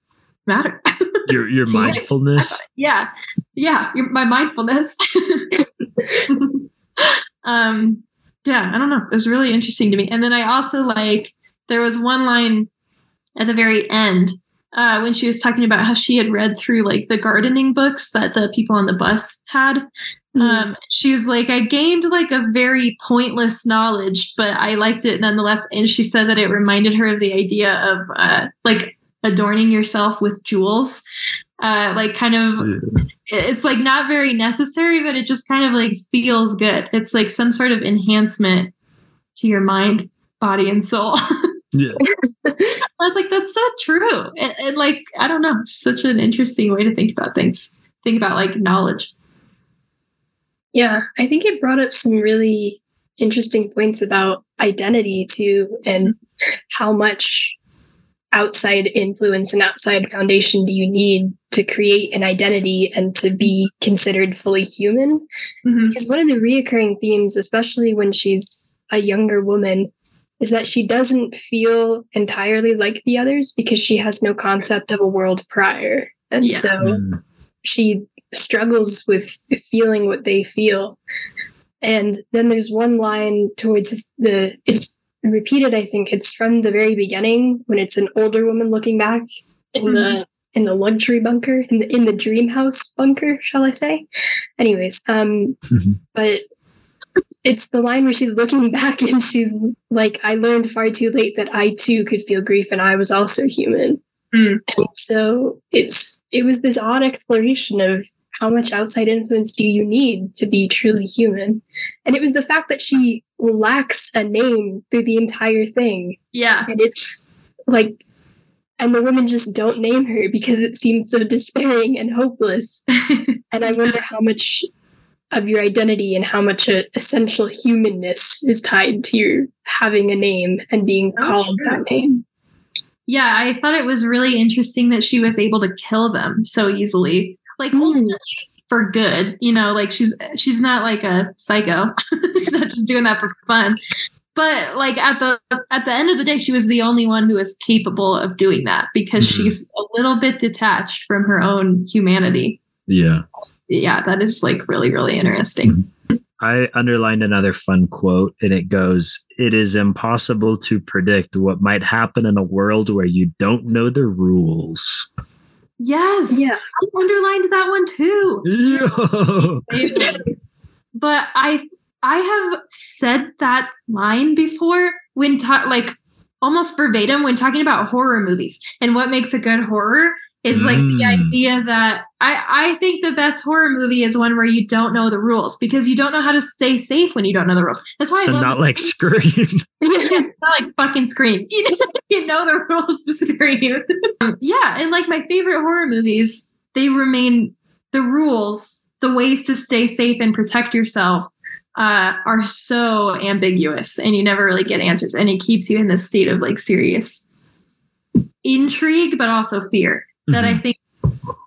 matter. [laughs] Your your mindfulness. yeah, yeah, your, my mindfulness. [laughs] um, yeah, I don't know. It was really interesting to me. And then I also like there was one line at the very end uh, when she was talking about how she had read through like the gardening books that the people on the bus had. Mm-hmm. Um, she was like, I gained like a very pointless knowledge, but I liked it nonetheless. And she said that it reminded her of the idea of uh, like adorning yourself with jewels. Uh, like kind of, yeah. it's like not very necessary, but it just kind of like feels good. It's like some sort of enhancement to your mind, body, and soul. [laughs] Yeah. [laughs] I was like, that's so true. And, and, like, I don't know, such an interesting way to think about things. Think about like knowledge. Yeah, I think it brought up some really interesting points about identity too, and how much outside influence and outside foundation do you need to create an identity and to be considered fully human? Mm-hmm. Because one of the reoccurring themes, especially when she's a younger woman, is that she doesn't feel entirely like the others because she has no concept of a world prior. And yeah. so mm. she struggles with feeling what they feel. And then there's one line towards the, it's repeated, I think it's from the very beginning when it's an older woman looking back in mm-hmm. the in the luxury bunker in the in the dream house bunker shall i say anyways um mm-hmm. but it's the line where she's looking back and she's like, I learned far too late that I too could feel grief and I was also human. Mm. And so it's it was this odd exploration of how much outside influence do you need to be truly human? And it was the fact that she lacks a name through the entire thing. Yeah. And it's like and the women just don't name her because it seems so despairing and hopeless. [laughs] and I wonder how much of your identity and how much a essential humanness is tied to your having a name and being oh, called true. that name. Yeah, I thought it was really interesting that she was able to kill them so easily. Like mm. for good, you know, like she's she's not like a psycho. [laughs] she's not just doing that for fun. But like at the at the end of the day, she was the only one who was capable of doing that because mm-hmm. she's a little bit detached from her own humanity. Yeah yeah, that is like really, really interesting. Mm-hmm. I underlined another fun quote, and it goes It is impossible to predict what might happen in a world where you don't know the rules. Yes. Yeah. I underlined that one too. Yeah. [laughs] but I I have said that line before when ta- like almost verbatim when talking about horror movies and what makes a good horror is like mm. the idea that I, I think the best horror movie is one where you don't know the rules because you don't know how to stay safe when you don't know the rules. That's why so I love not like Scream. [laughs] it's not like fucking Scream. [laughs] You know, the rules to Scream. [laughs] yeah, and like my favorite horror movies, they remain the rules, the ways to stay safe and protect yourself uh, are so ambiguous, and you never really get answers, and it keeps you in this state of like serious intrigue, but also fear that mm-hmm. I think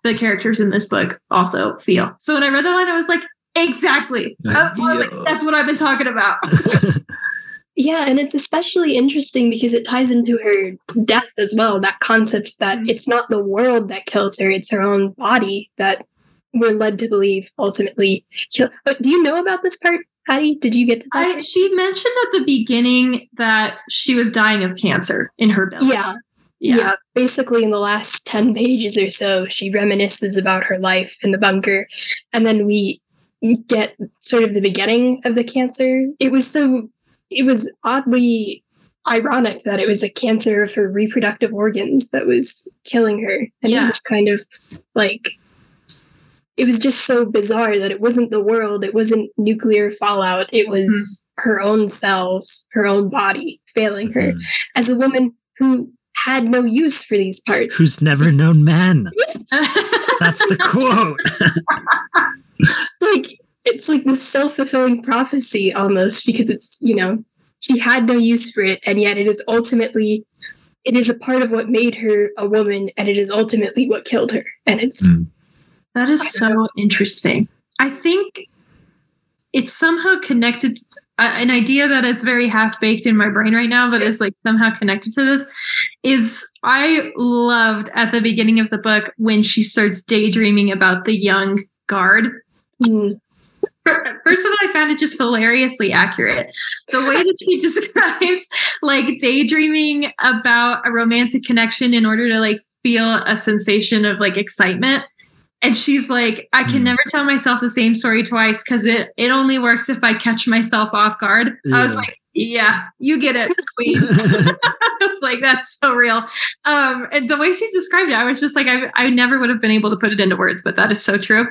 the characters in this book also feel. So when I read that line, I was like, exactly. I, I was like, that's what I've been talking about. [laughs] yeah, and it's especially interesting because it ties into her death as well. That concept that mm-hmm. it's not the world that kills her, it's her own body that we're led to believe ultimately kill. But do you know about this part? Patty, did you get to that? I, she mentioned at the beginning that she was dying of cancer in her belly. Yeah. Yeah. yeah. Basically, in the last [laughs] 10 pages or so, she reminisces about her life in the bunker. And then we get sort of the beginning of the cancer. It was so, it was oddly ironic that it was a cancer of her reproductive organs that was killing her. And yeah. it was kind of like, it was just so bizarre that it wasn't the world, it wasn't nuclear fallout, it was mm-hmm. her own cells, her own body failing her. Mm-hmm. As a woman who had no use for these parts. Who's never known men. [laughs] That's the quote. it's [laughs] like it's like this self-fulfilling prophecy almost because it's, you know, she had no use for it and yet it is ultimately it is a part of what made her a woman and it is ultimately what killed her. And it's mm. that is so interesting. I think it's somehow connected an idea that is very half baked in my brain right now, but is like somehow connected to this, is I loved at the beginning of the book when she starts daydreaming about the young guard. Mm. First of all, I found it just hilariously accurate. The way that she [laughs] describes like daydreaming about a romantic connection in order to like feel a sensation of like excitement. And she's like, I can Mm. never tell myself the same story twice because it it only works if I catch myself off guard. I was like, yeah, you get it, queen. [laughs] [laughs] I was like, that's so real. Um, and the way she described it, I was just like, I, I never would have been able to put it into words, but that is so true.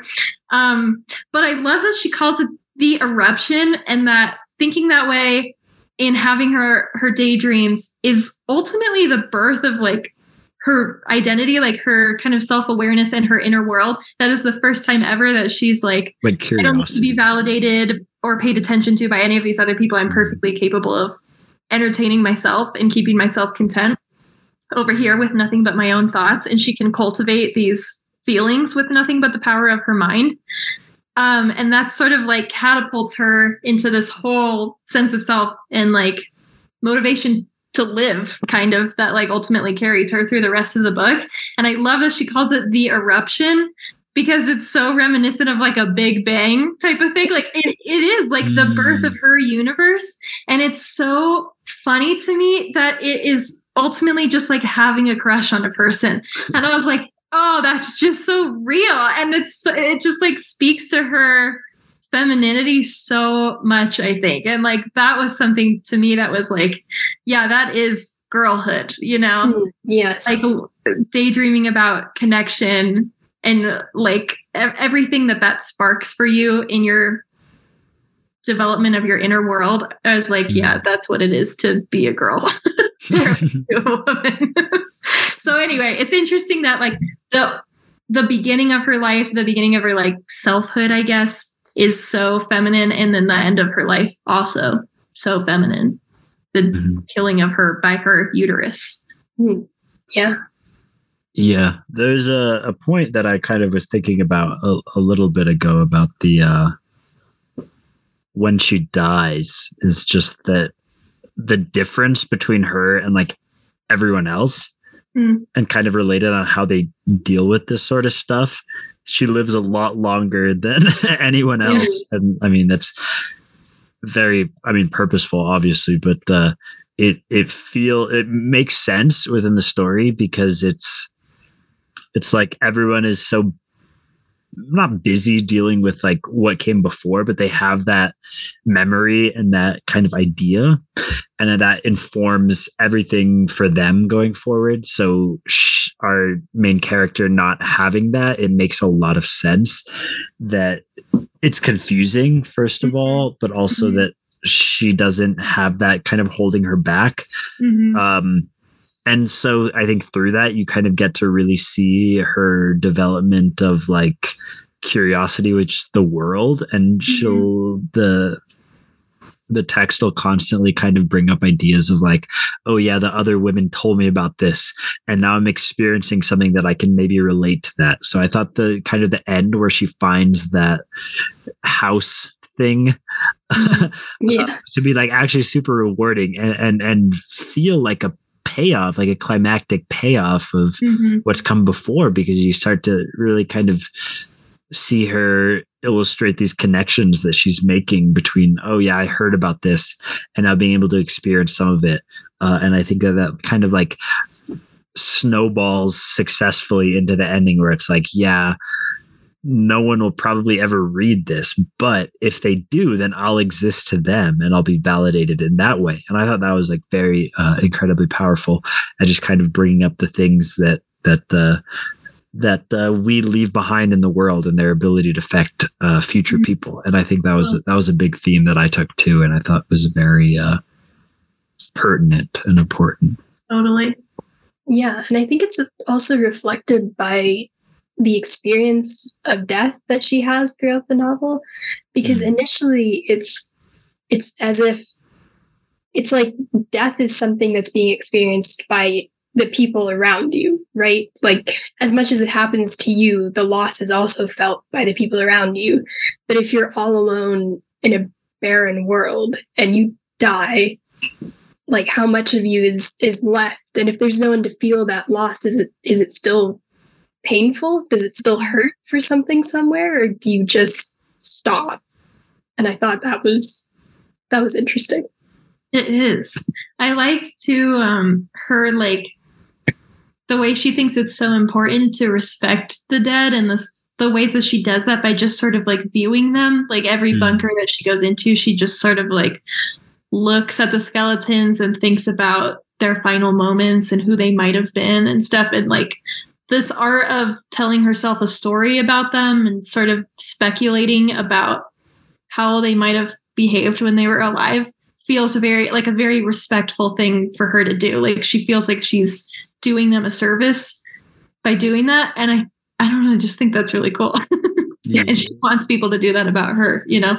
Um, but I love that she calls it the eruption and that thinking that way in having her her daydreams is ultimately the birth of like her identity, like her kind of self-awareness and her inner world. That is the first time ever that she's like, like I don't need to be validated or paid attention to by any of these other people. I'm perfectly capable of entertaining myself and keeping myself content over here with nothing but my own thoughts. And she can cultivate these feelings with nothing but the power of her mind. Um, and that sort of like catapults her into this whole sense of self and like motivation to live, kind of that like ultimately carries her through the rest of the book. And I love that she calls it the eruption because it's so reminiscent of like a big bang type of thing. Like it, it is like the birth of mm. her universe. And it's so funny to me that it is ultimately just like having a crush on a person. And i was like oh that's just so real. And it's it just like speaks to her femininity so much i think. And like that was something to me that was like yeah that is girlhood you know? Mm, Yes. like daydreaming about connection and like everything that that sparks for you in your development of your inner world i was like yeah that's what it is to be a girl. [laughs] A [laughs] so anyway it's interesting that like the the beginning of her life the beginning of her like selfhood i guess is so feminine and then the end of her life also so feminine the Mhm. killing of her by her uterus Mm, yeah. Yeah, there's a, a point that I kind of was thinking about a, a little bit ago about the uh, when she dies is just that the difference between her and like everyone else Mm. and kind of related on how they deal with this sort of stuff. She lives a lot longer than [laughs] anyone else. And I mean, that's very, I mean, purposeful, obviously, but uh, it, it feel, it makes sense within the story because it's, it's like everyone is so not busy dealing with like what came before, but they have that memory and that kind of idea, and then that informs everything for them going forward. So our main character not having that, it makes a lot of sense that it's confusing first of Mhm. all, but also Mhm. that she doesn't have that kind of holding her back Mhm. um and so i think through that you kind of get to really see her development of like curiosity with just the world. And mm-hmm. she'll the the text will constantly kind of bring up ideas of like oh yeah the other women told me about this and now i'm experiencing something that i can maybe relate to that. So i thought the kind of the end where she finds that house thing mm-hmm. [laughs] uh, Yeah. to be like actually super rewarding and, and and feel like a payoff like a climactic payoff of Mhm. what's come before because you start to really kind of see her illustrate these connections that she's making between oh yeah i heard about this and now being able to experience some of it uh, and i think that that kind of like snowballs successfully into the ending where it's like yeah no one will probably ever read this but if they do then i'll exist to them and i'll be validated in that way and i thought that was like very uh, incredibly powerful and just kind of bringing up the things that that the that uh, we leave behind in the world and their ability to affect uh, future Mhm. people and i think that was that was a big theme that i took too and i thought was very uh, pertinent and important Totally. Yeah. And I think it's also reflected by the experience of death that she has throughout the novel. Because Mm. initially it's it's as if it's like death is something that's being experienced by the people around you, right? Like as much as it happens to you, the loss is also felt by the people around you. But if you're all alone in a barren world and you die, like how much of you is is left and if there's no one to feel that loss is it is it still painful does it still hurt for something somewhere or do you just stop and i thought that was that was interesting It is. I liked to um her like the way she thinks it's so important to respect the dead and the the ways that she does that by just sort of like viewing them. Like every Hmm. bunker that she goes into, she just sort of like looks at the skeletons and thinks about their final moments and who they might have been and stuff and like this art of telling herself a story about them and sort of speculating about how they might have behaved when they were alive feels very like a very respectful thing for her to do. Like she feels like she's doing them a service by doing that. And I I don't know, I just think that's really cool. [laughs] Yeah. and she wants people to do that about her, you know?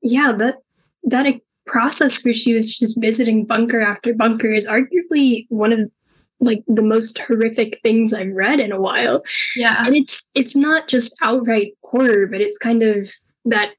yeah that that process where she was just visiting bunker after bunker is arguably one of like the most horrific things i've read in a while Yeah. and it's it's not just outright horror but it's kind of that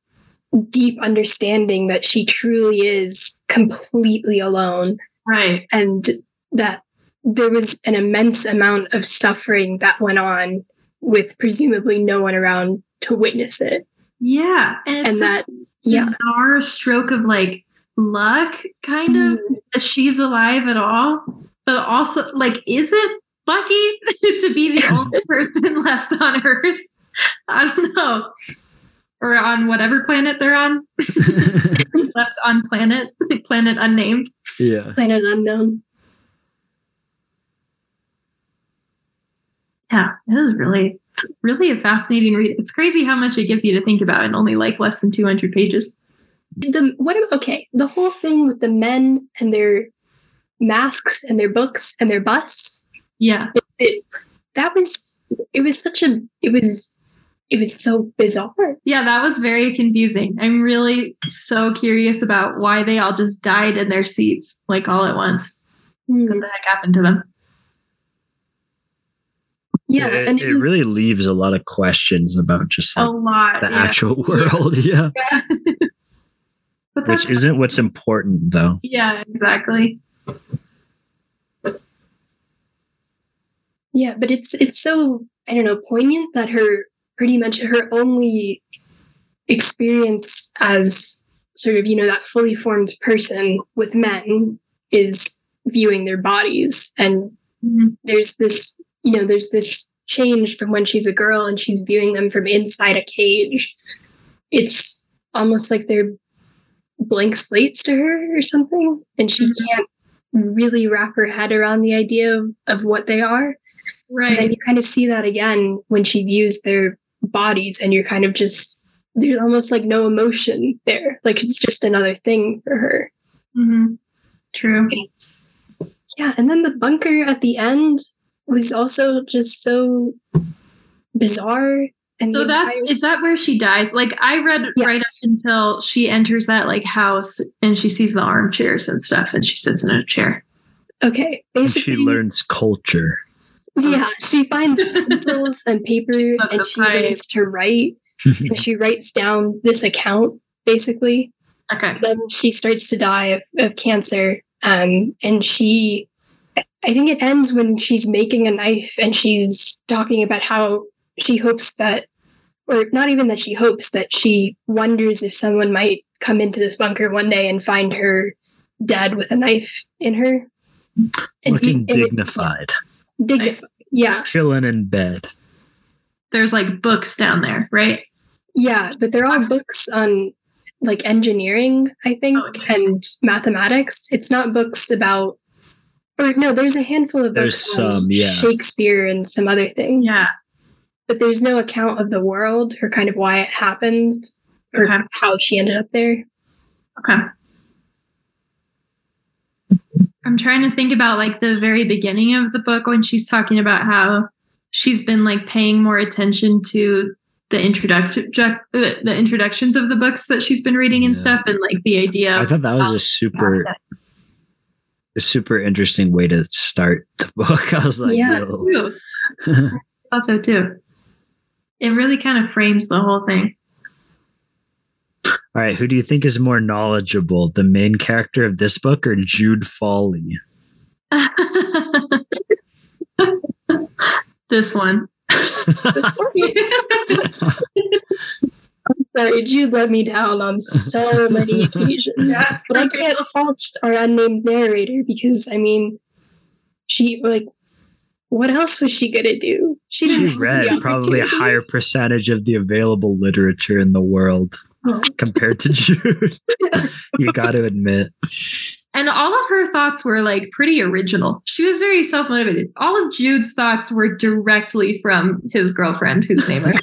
deep understanding that she truly is completely alone Right. and that there was an immense amount of suffering that went on with presumably no one around to witness it Yeah. And and that yeah bizarre stroke of like luck, kind of, Mhm. that she's alive at all. But also, like, is it lucky [laughs] to be the [laughs] only person left on Earth? I don't know. Or on whatever planet they're on. [laughs] left on planet, planet unnamed. yeah. planet unknown Yeah, it was really, really a fascinating read. It's crazy how much it gives you to think about in only like less than 200 pages. the what okay the whole thing with the men and their masks and their books and their bus Yeah. it, that was it was such a it was it was so bizarre Yeah, that was very confusing. I'm really so curious about why they all just died in their seats like all at once. Hmm. What the heck happened to them? yeah it, and it it, was, really leaves a lot of questions about just A lot. the yeah. actual [laughs] world. [laughs] Yeah. Yeah. [laughs] but Which isn't what's important though. yeah, exactly. Yeah but it's it's so i don't know poignant that her pretty much her only experience as sort of you know that fully formed person with men is viewing their bodies and Mhm. there's this you know there's this change from when she's a girl and she's viewing them from inside a cage it's almost like they're blank slates to her or something and she Mhm. can't really wrap her head around the idea of, of what they are. Right. and then you kind of see that again when she views their bodies and you're kind of just there's almost like no emotion there. Like it's just another thing for her. Hmm True. Yeah and then the bunker at the end was also just so bizarre and So that's entire- is that where she dies? Like I read right up until she enters that like house and she sees the armchairs and stuff and she sits in a chair. okay And basically she learns culture. yeah she finds [laughs] pencils and paper She and she pipe. learns to write [laughs] and she writes down this account basically Okay. then she starts to die of, of cancer um, and she i think it ends when she's making a knife and she's talking about how she hopes that or not even that she hopes that she wonders if someone might come into this bunker one day and find her dead with a knife in her Looking he- and it- dignified. dignified yeah Chilling in bed. There's like books down there, right? Yeah, but they're all books on like engineering, I think, Oh, interesting. and mathematics. It's not books about or no, there's a handful of There's books on some, yeah. Shakespeare and some other things. Yeah. But there's no account of the world or kind of why it happened or Okay. how she ended up there. Okay. I'm trying to think about like the very beginning of the book when she's talking about how she's been like paying more attention to the introduction the introductions of the books that she's been reading and Yeah. stuff and like the idea I thought that was a super a super interesting way to start the book. [laughs] I was like, Yeah, That's yo. true. I thought so too. [laughs] It really kind of frames the whole thing. All right, who do you think is more knowledgeable, the main character of this book or Jude Fawley? [laughs] this one. This one? [laughs] I'm sorry, Jude let me down on so many [laughs] occasions. Yeah. But I can't fault our unnamed narrator because I mean, she like, what else was she gonna do? She didn't She read probably a higher percentage of the available literature in the world Oh. compared to [laughs] Jude. [laughs] you got to admit. And all of her thoughts were like pretty original. She was very self motivated. All of Jude's thoughts were directly from his girlfriend, whose name I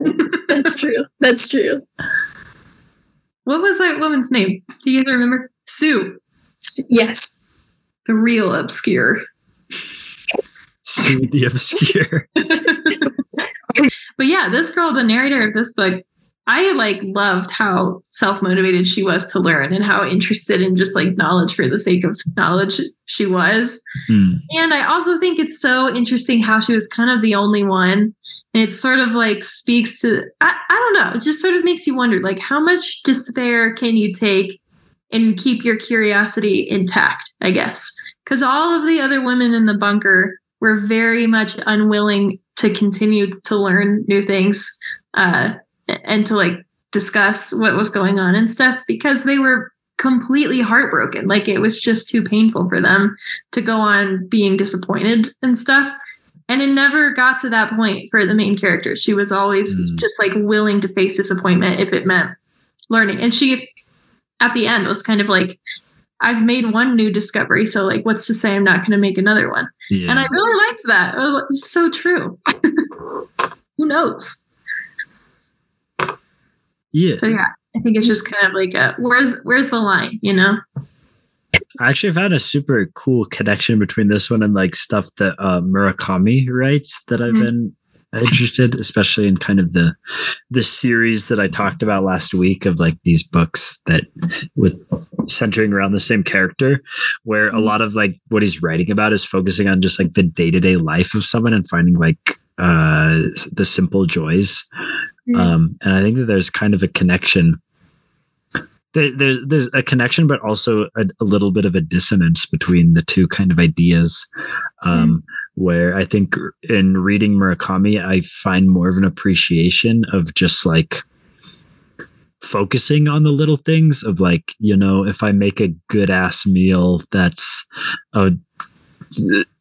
[laughs] That's true. That's true. What was that woman's name? Do you guys remember? Sue, Yes. the real obscure. Sue the obscure. [laughs] But yeah, this girl, the narrator of this book, I like loved how self-motivated she was to learn and how interested in just like knowledge for the sake of knowledge she was. Hmm. And I also think it's so interesting how she was kind of the only one. And it sort of like speaks to I, I don't know, it just sort of makes you wonder like how much despair can you take and keep your curiosity intact, I guess. Because all of the other women in the bunker were very much unwilling to continue to learn new things uh, and to like discuss what was going on and stuff because they were completely heartbroken. Like it was just too painful for them to go on being disappointed and stuff. And it never got to that point for the main character. She was always Mm. just like willing to face disappointment if it meant learning. And she, at the end, was kind of like, I've made one new discovery. So, like, what's to say I'm not going to make another one? Yeah. And I really liked that. It was so true. [laughs] Who knows? yeah. So yeah, I think it's just kind of like a where's where's the line, you know? I actually found a super cool connection between this one and like stuff that uh, Murakami writes that I've Mhm. been interested, especially in kind of the the series that I talked about last week of like these books that with centering around the same character, where a lot of like what he's writing about is focusing on just like the day to day life of someone and finding like uh the simple joys um, and I think that there's kind of a connection. There, there's there's a connection, but also a, a little bit of a dissonance between the two kind of ideas. Um, Where I think in reading Murakami, I find more of an appreciation of just like focusing on the little things of like you know if I make a good ass meal, that's a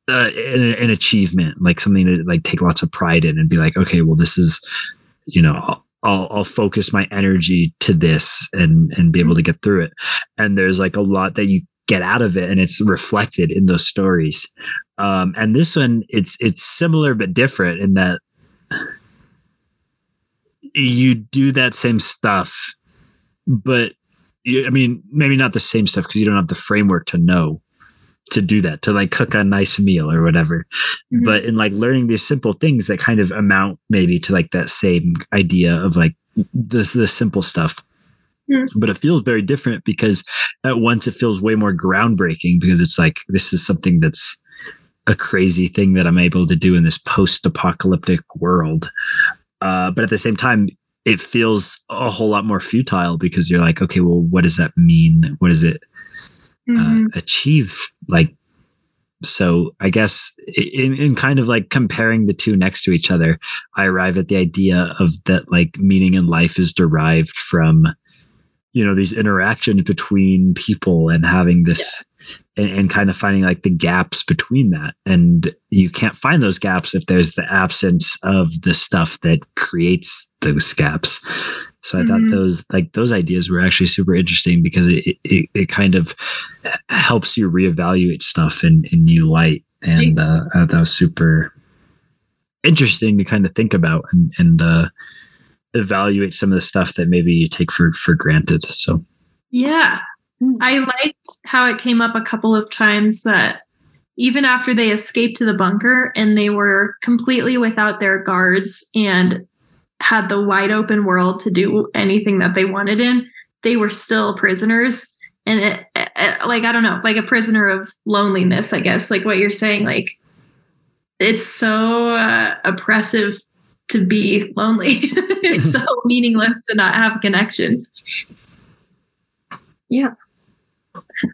uh, an, an achievement, like something to like take lots of pride in, and be like, okay, well, this is you know I'll, I'll I'll focus my energy to this and and be able to get through it. And there's like a lot that you get out of it, and it's reflected in those stories. Um, and this one, it's it's similar but different in that you do that same stuff, but you, I mean, maybe not the same stuff because you don't have the framework to know to do that to like cook a nice meal or whatever Mhm. but in like learning these simple things that kind of amount maybe to like that same idea of like this the simple stuff Mm. but it feels very different because at once it feels way more groundbreaking because it's like this is something that's a crazy thing that i'm able to do in this post-apocalyptic world uh, but at the same time it feels a whole lot more futile because you're like okay well what does that mean what does it Mhm. uh, achieve like so i guess in, in kind of like comparing the two next to each other i arrive at the idea of that like meaning in life is derived from you know these interactions between people and having this and, and kind of finding like the gaps between that. And you can't find those gaps if there's the absence of the stuff that creates those gaps. So i Mhm. thought those like those ideas were actually super interesting because it it, it kind of helps you reevaluate stuff in in new light. And uh, that was super interesting to kind of think about and and uh evaluate some of the stuff that maybe you take for for granted so Yeah. I liked how it came up a couple of times that even after they escaped to the bunker and they were completely without their guards and had the wide open world to do anything that they wanted in, they were still prisoners. And it, it, like, I don't know, like a prisoner of loneliness, I guess, like what you're saying. Like, it's so uh, oppressive to be lonely. [laughs] it's so meaningless to not have a connection. Yeah.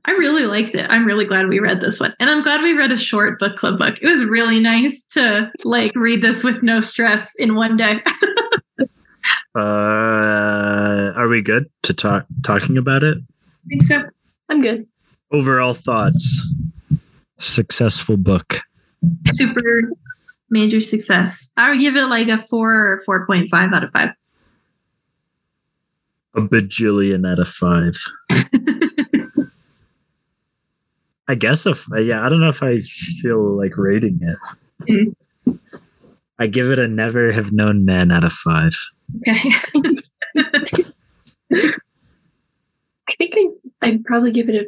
I really liked it. I'm really glad we read this one. And I'm glad we read a short book club book. It was really nice to like read this with no stress in one day. [laughs] Uh, are we good to talk talking about it? I think so. I'm good. Overall thoughts. Successful book. Super major success. I would give it like a four or 4.5 out of five. A bajillion out of five. [laughs] I guess if yeah, I don't know if I feel like rating it. Mm. I give it a never have known man out of five. Okay. [laughs] I think I, I'd probably give it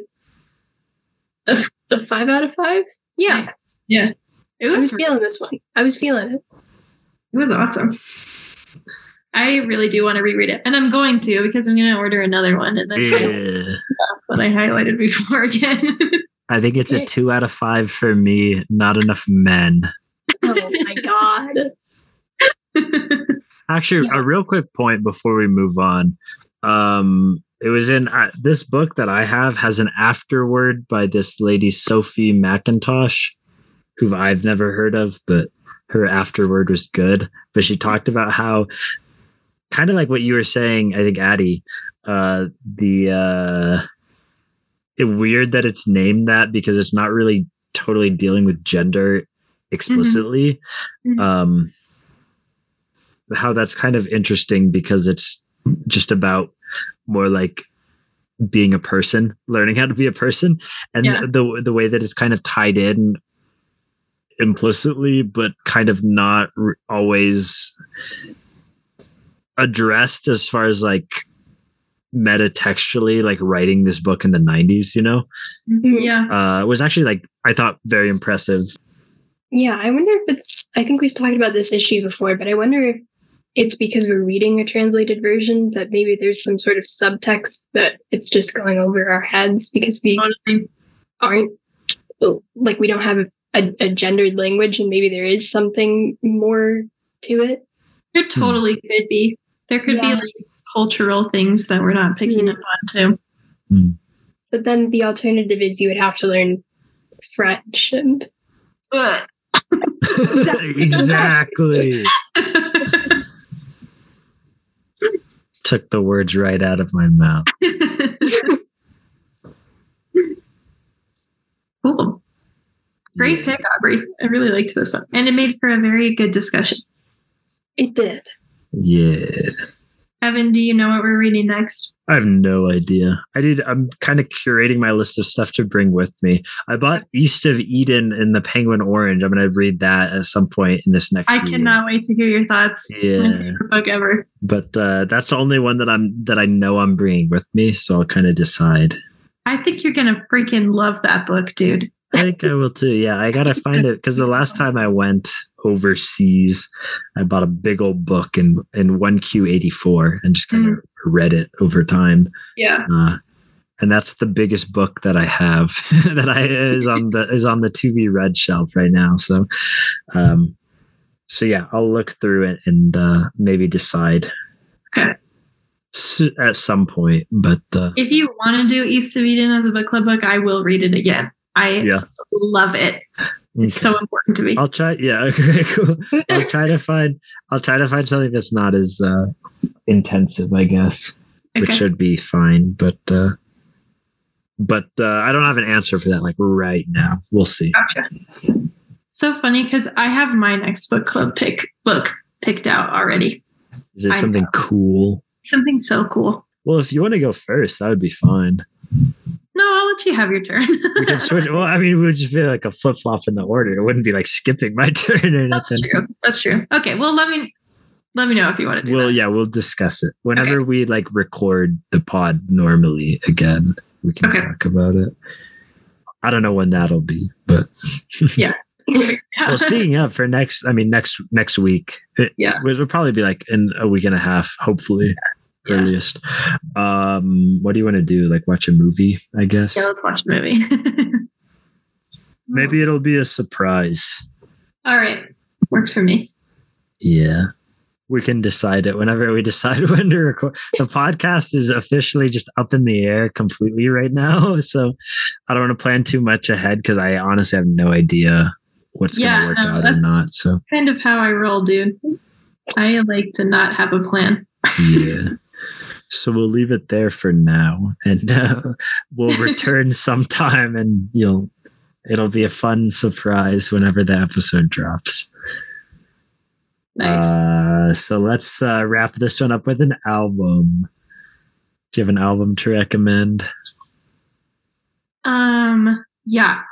a, a, a five out of five. Yeah, yeah. It I was was feeling this one. I was feeling it. it was awesome. I really do want to reread it. And I'm going to because I'm gonna order another one and then Yeah. stuff that I highlighted before [laughs] again. I think it's a two out of five for me. Not enough men. Oh my god. [laughs] Actually, Yeah. a real quick point before we move on. Um, it was in uh, this book that I have has an afterword by this lady Sophie Mackintosh, who I've never heard of, but her afterword was good. But she talked about how, kind of like what you were saying, I think Addie, uh, the uh, it weird that it's named that because it's not really totally dealing with gender explicitly. Mhm. Um, how that's kind of interesting because it's just about more like being a person, learning how to be a person, and Yeah. the the way that it's kind of tied in implicitly, but kind of not r- always addressed as far as like metatextually, like writing this book in the '90s. You know, yeah. uh, was actually like I thought very impressive. Yeah, I wonder if it's. I think we've talked about this issue before, but I wonder if it's because we're reading a translated version that maybe there's some sort of subtext that it's just going over our heads because we Totally. aren't like we don't have a, a gendered language and maybe there is something more to it. There totally could be. There could be like cultural things that we're not picking Mhm. up on too. But then the alternative is you would have to learn French and [laughs] exactly. [laughs] Took the words right out of my mouth. [laughs] cool. Great pick, Aubrey. I really liked this one. And it made for a very good discussion. it did. Yeah. Evan, do you know what we're reading next? I have no idea. I did. I'm kind of curating my list of stuff to bring with me. I bought East of Eden in the Penguin Orange. I'm going to read that at some point in this next. I year. cannot wait to hear your thoughts. Yeah. Book ever. But uh, that's the only one that I'm that I know I'm bringing with me. So I'll kind of decide. I think you're gonna freaking love that book, dude. I think I will too. Yeah, I gotta find it because the last time I went overseas, I bought a big old book in in one Q eighty four and just kind of read it over time. Yeah. Uh, and that's the biggest book that I have [laughs] that I is on the is on the to be read shelf right now. So, um, so yeah, I'll look through it and uh, maybe decide Okay. at some point. But uh, If you want to do East of Eden as a book club book, I will read it again. I yeah, love it. It's okay. so important to me. I'll try. Yeah, okay, [laughs] cool. I'll try to find. I'll try to find something that's not as uh, intensive, I guess, which should be fine. But uh, but uh, I don't have an answer for that like right now. We'll see. Gotcha. So funny because I have my next book club pick book picked out already. Is there I something cool? Something so cool. Well, if you want to go first, that would be fine. I'll let you have your turn. We can switch. [laughs] well, I mean, it would just be like a flip flop in the order. It wouldn't be like skipping my [laughs] turn or That's nothing. true. That's true. Okay. Well, let me let me know if you want to do Well, that. yeah, we'll discuss it whenever we like record the pod normally again. We can Okay. talk about it. I don't know when that'll be, but [laughs] yeah well, speaking of for next, I mean next next week, it, Yeah. it'll probably be like in a week and a half, hopefully Yeah. earliest. Um, what do you want to do? Like watch a movie? I guess yeah, let's watch a movie. [laughs] maybe it'll be a surprise. All right. Works for me. Yeah. we can decide it whenever we decide [laughs] when to record. The podcast is officially just up in the air completely right now. [laughs] So I don't want to plan too much ahead because I honestly have no idea what's Yeah, going to work no, out or not. So Kind of how I roll, dude. I like to not have a plan. yeah. So we'll leave it there for now, and [laughs] uh, we'll [laughs] return sometime, and you'll. It'll be a fun surprise whenever the episode drops. Nice. Uh, so let's uh, wrap this one up with an album. Do you have an album to recommend? Um, yeah.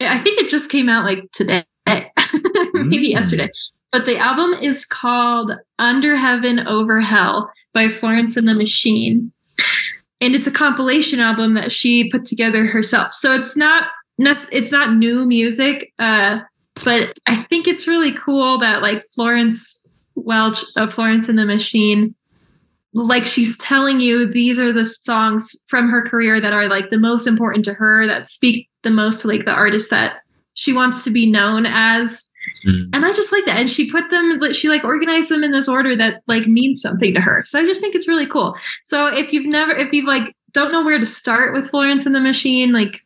I think it just came out like today, [laughs] maybe Mm. yesterday. But the album is called Under Heaven, Over Hell by Florence and the Machine. And it's a compilation album that she put together herself. So it's not it's not new music, uh, but I think it's really cool that like Florence Welch of Florence and the Machine like she's telling you these are the songs from her career that are like the most important to her that speak the most to like the artist that she wants to be known as Mm. and i just like that. And she put them she like organized them in this order that like means something to her. So i just think it's really cool. So if you've never if you like don't know where to start with florence and the machine like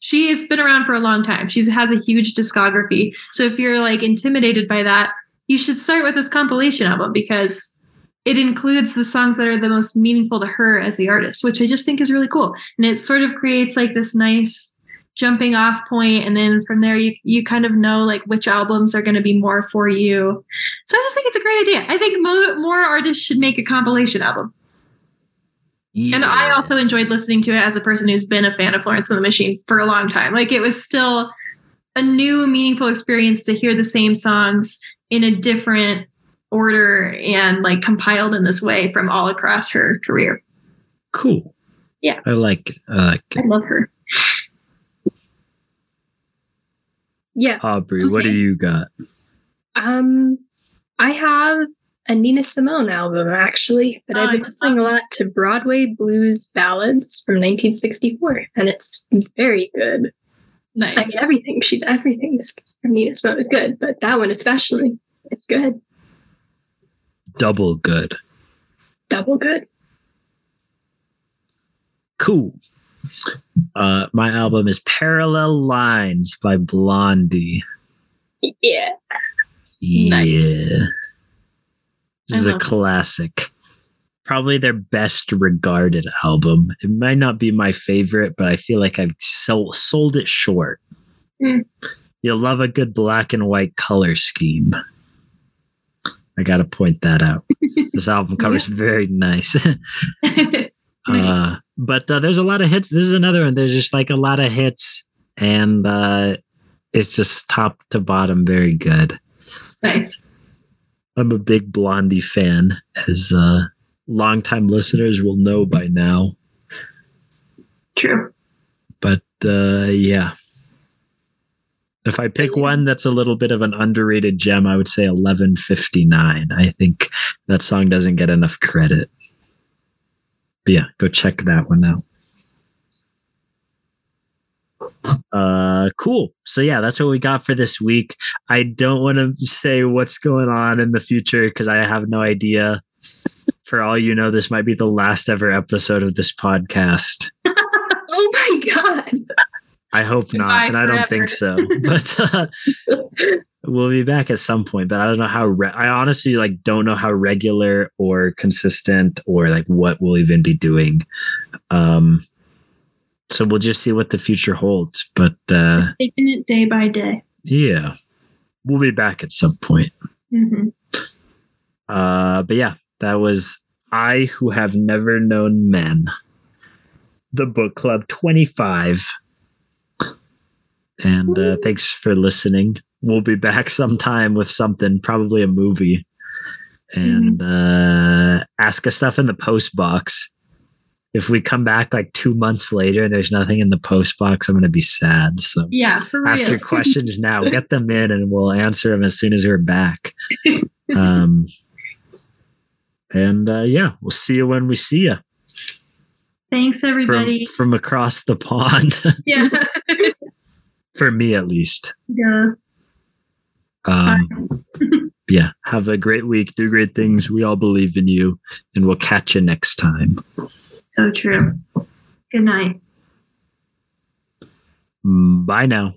she has been around for a long time. She has a huge discography. So if you're like intimidated by that you should start with this compilation album because it includes the songs that are the most meaningful to her as the artist, which I just think is really cool. And it sort of creates like this nice jumping off point and then from there you you kind of know like which albums are going to be more for you. So I just think it's a great idea. I think mo- more artists should make a compilation album. And I also enjoyed listening to it as a person who's been a fan of Florence and the Machine for a long time. Like it was still a new, meaningful experience to hear the same songs in a different order and like compiled in this way from all across her career. cool. Yeah. I like. it. I like. I love her. Yeah. Aubrey, what do you got? Um, I have a Nina Simone album actually, but Oh, I've been listening a lot to Broadway blues ballads from 1964, and it's very good. Nice. I mean, everything she everything is from Nina Simone is good, but that one especially, it's good, Double good. double good. Cool. Uh, my album is Parallel Lines by Blondie. Yeah, Yeah. Nice. This is a it. classic. Probably their best regarded album. It might not be my favorite, but I feel like I've sold, sold it short. Mm. You'll love a good black and white color scheme. I got to point that out. [laughs] this album cover cover's very nice. [laughs] Uh, but uh, there's a lot of hits. This is another one. There's just like a lot of hits, and uh, it's just top to bottom very good. nice. I'm a big Blondie fan, as uh, longtime listeners will know by now. True. But uh, yeah, if I pick one that's a little bit of an underrated gem, I would say 1159. I think that song doesn't get enough credit. But yeah, go check that one out. Uh cool. So yeah, that's what we got for this week. I don't want to say what's going on in the future because I have no idea. For all you know, this might be the last ever episode of this podcast. [laughs] Oh my god. I hope Goodbye not, and I don't think so. [laughs] But uh, [laughs] we'll be back at some point. But I don't know how. Re- I honestly like don't know how regular or consistent or like what we'll even be doing. Um, so we'll just see what the future holds. But uh, Taking it day by day. yeah, we'll be back at some point. hmm Uh, but yeah, that was I who have never known men. The book club 25. And uh, thanks for listening. We'll be back [laughs] sometime with something, probably a movie. And uh, ask us stuff in the post box. If we come back like two months later and there's nothing in the post box, I'm going to be sad. So Yeah, for real. ask your questions [laughs] now. Get them in, and we'll answer them as soon as we're back. [laughs] Um, and uh, yeah, we'll see you when we see you Thanks, from everybody. from across the pond. yeah. For me, at least. yeah. Um, [laughs] yeah, have a great week. Do great things. We all believe in you, and we'll catch you next time. So true. Good night. Bye now.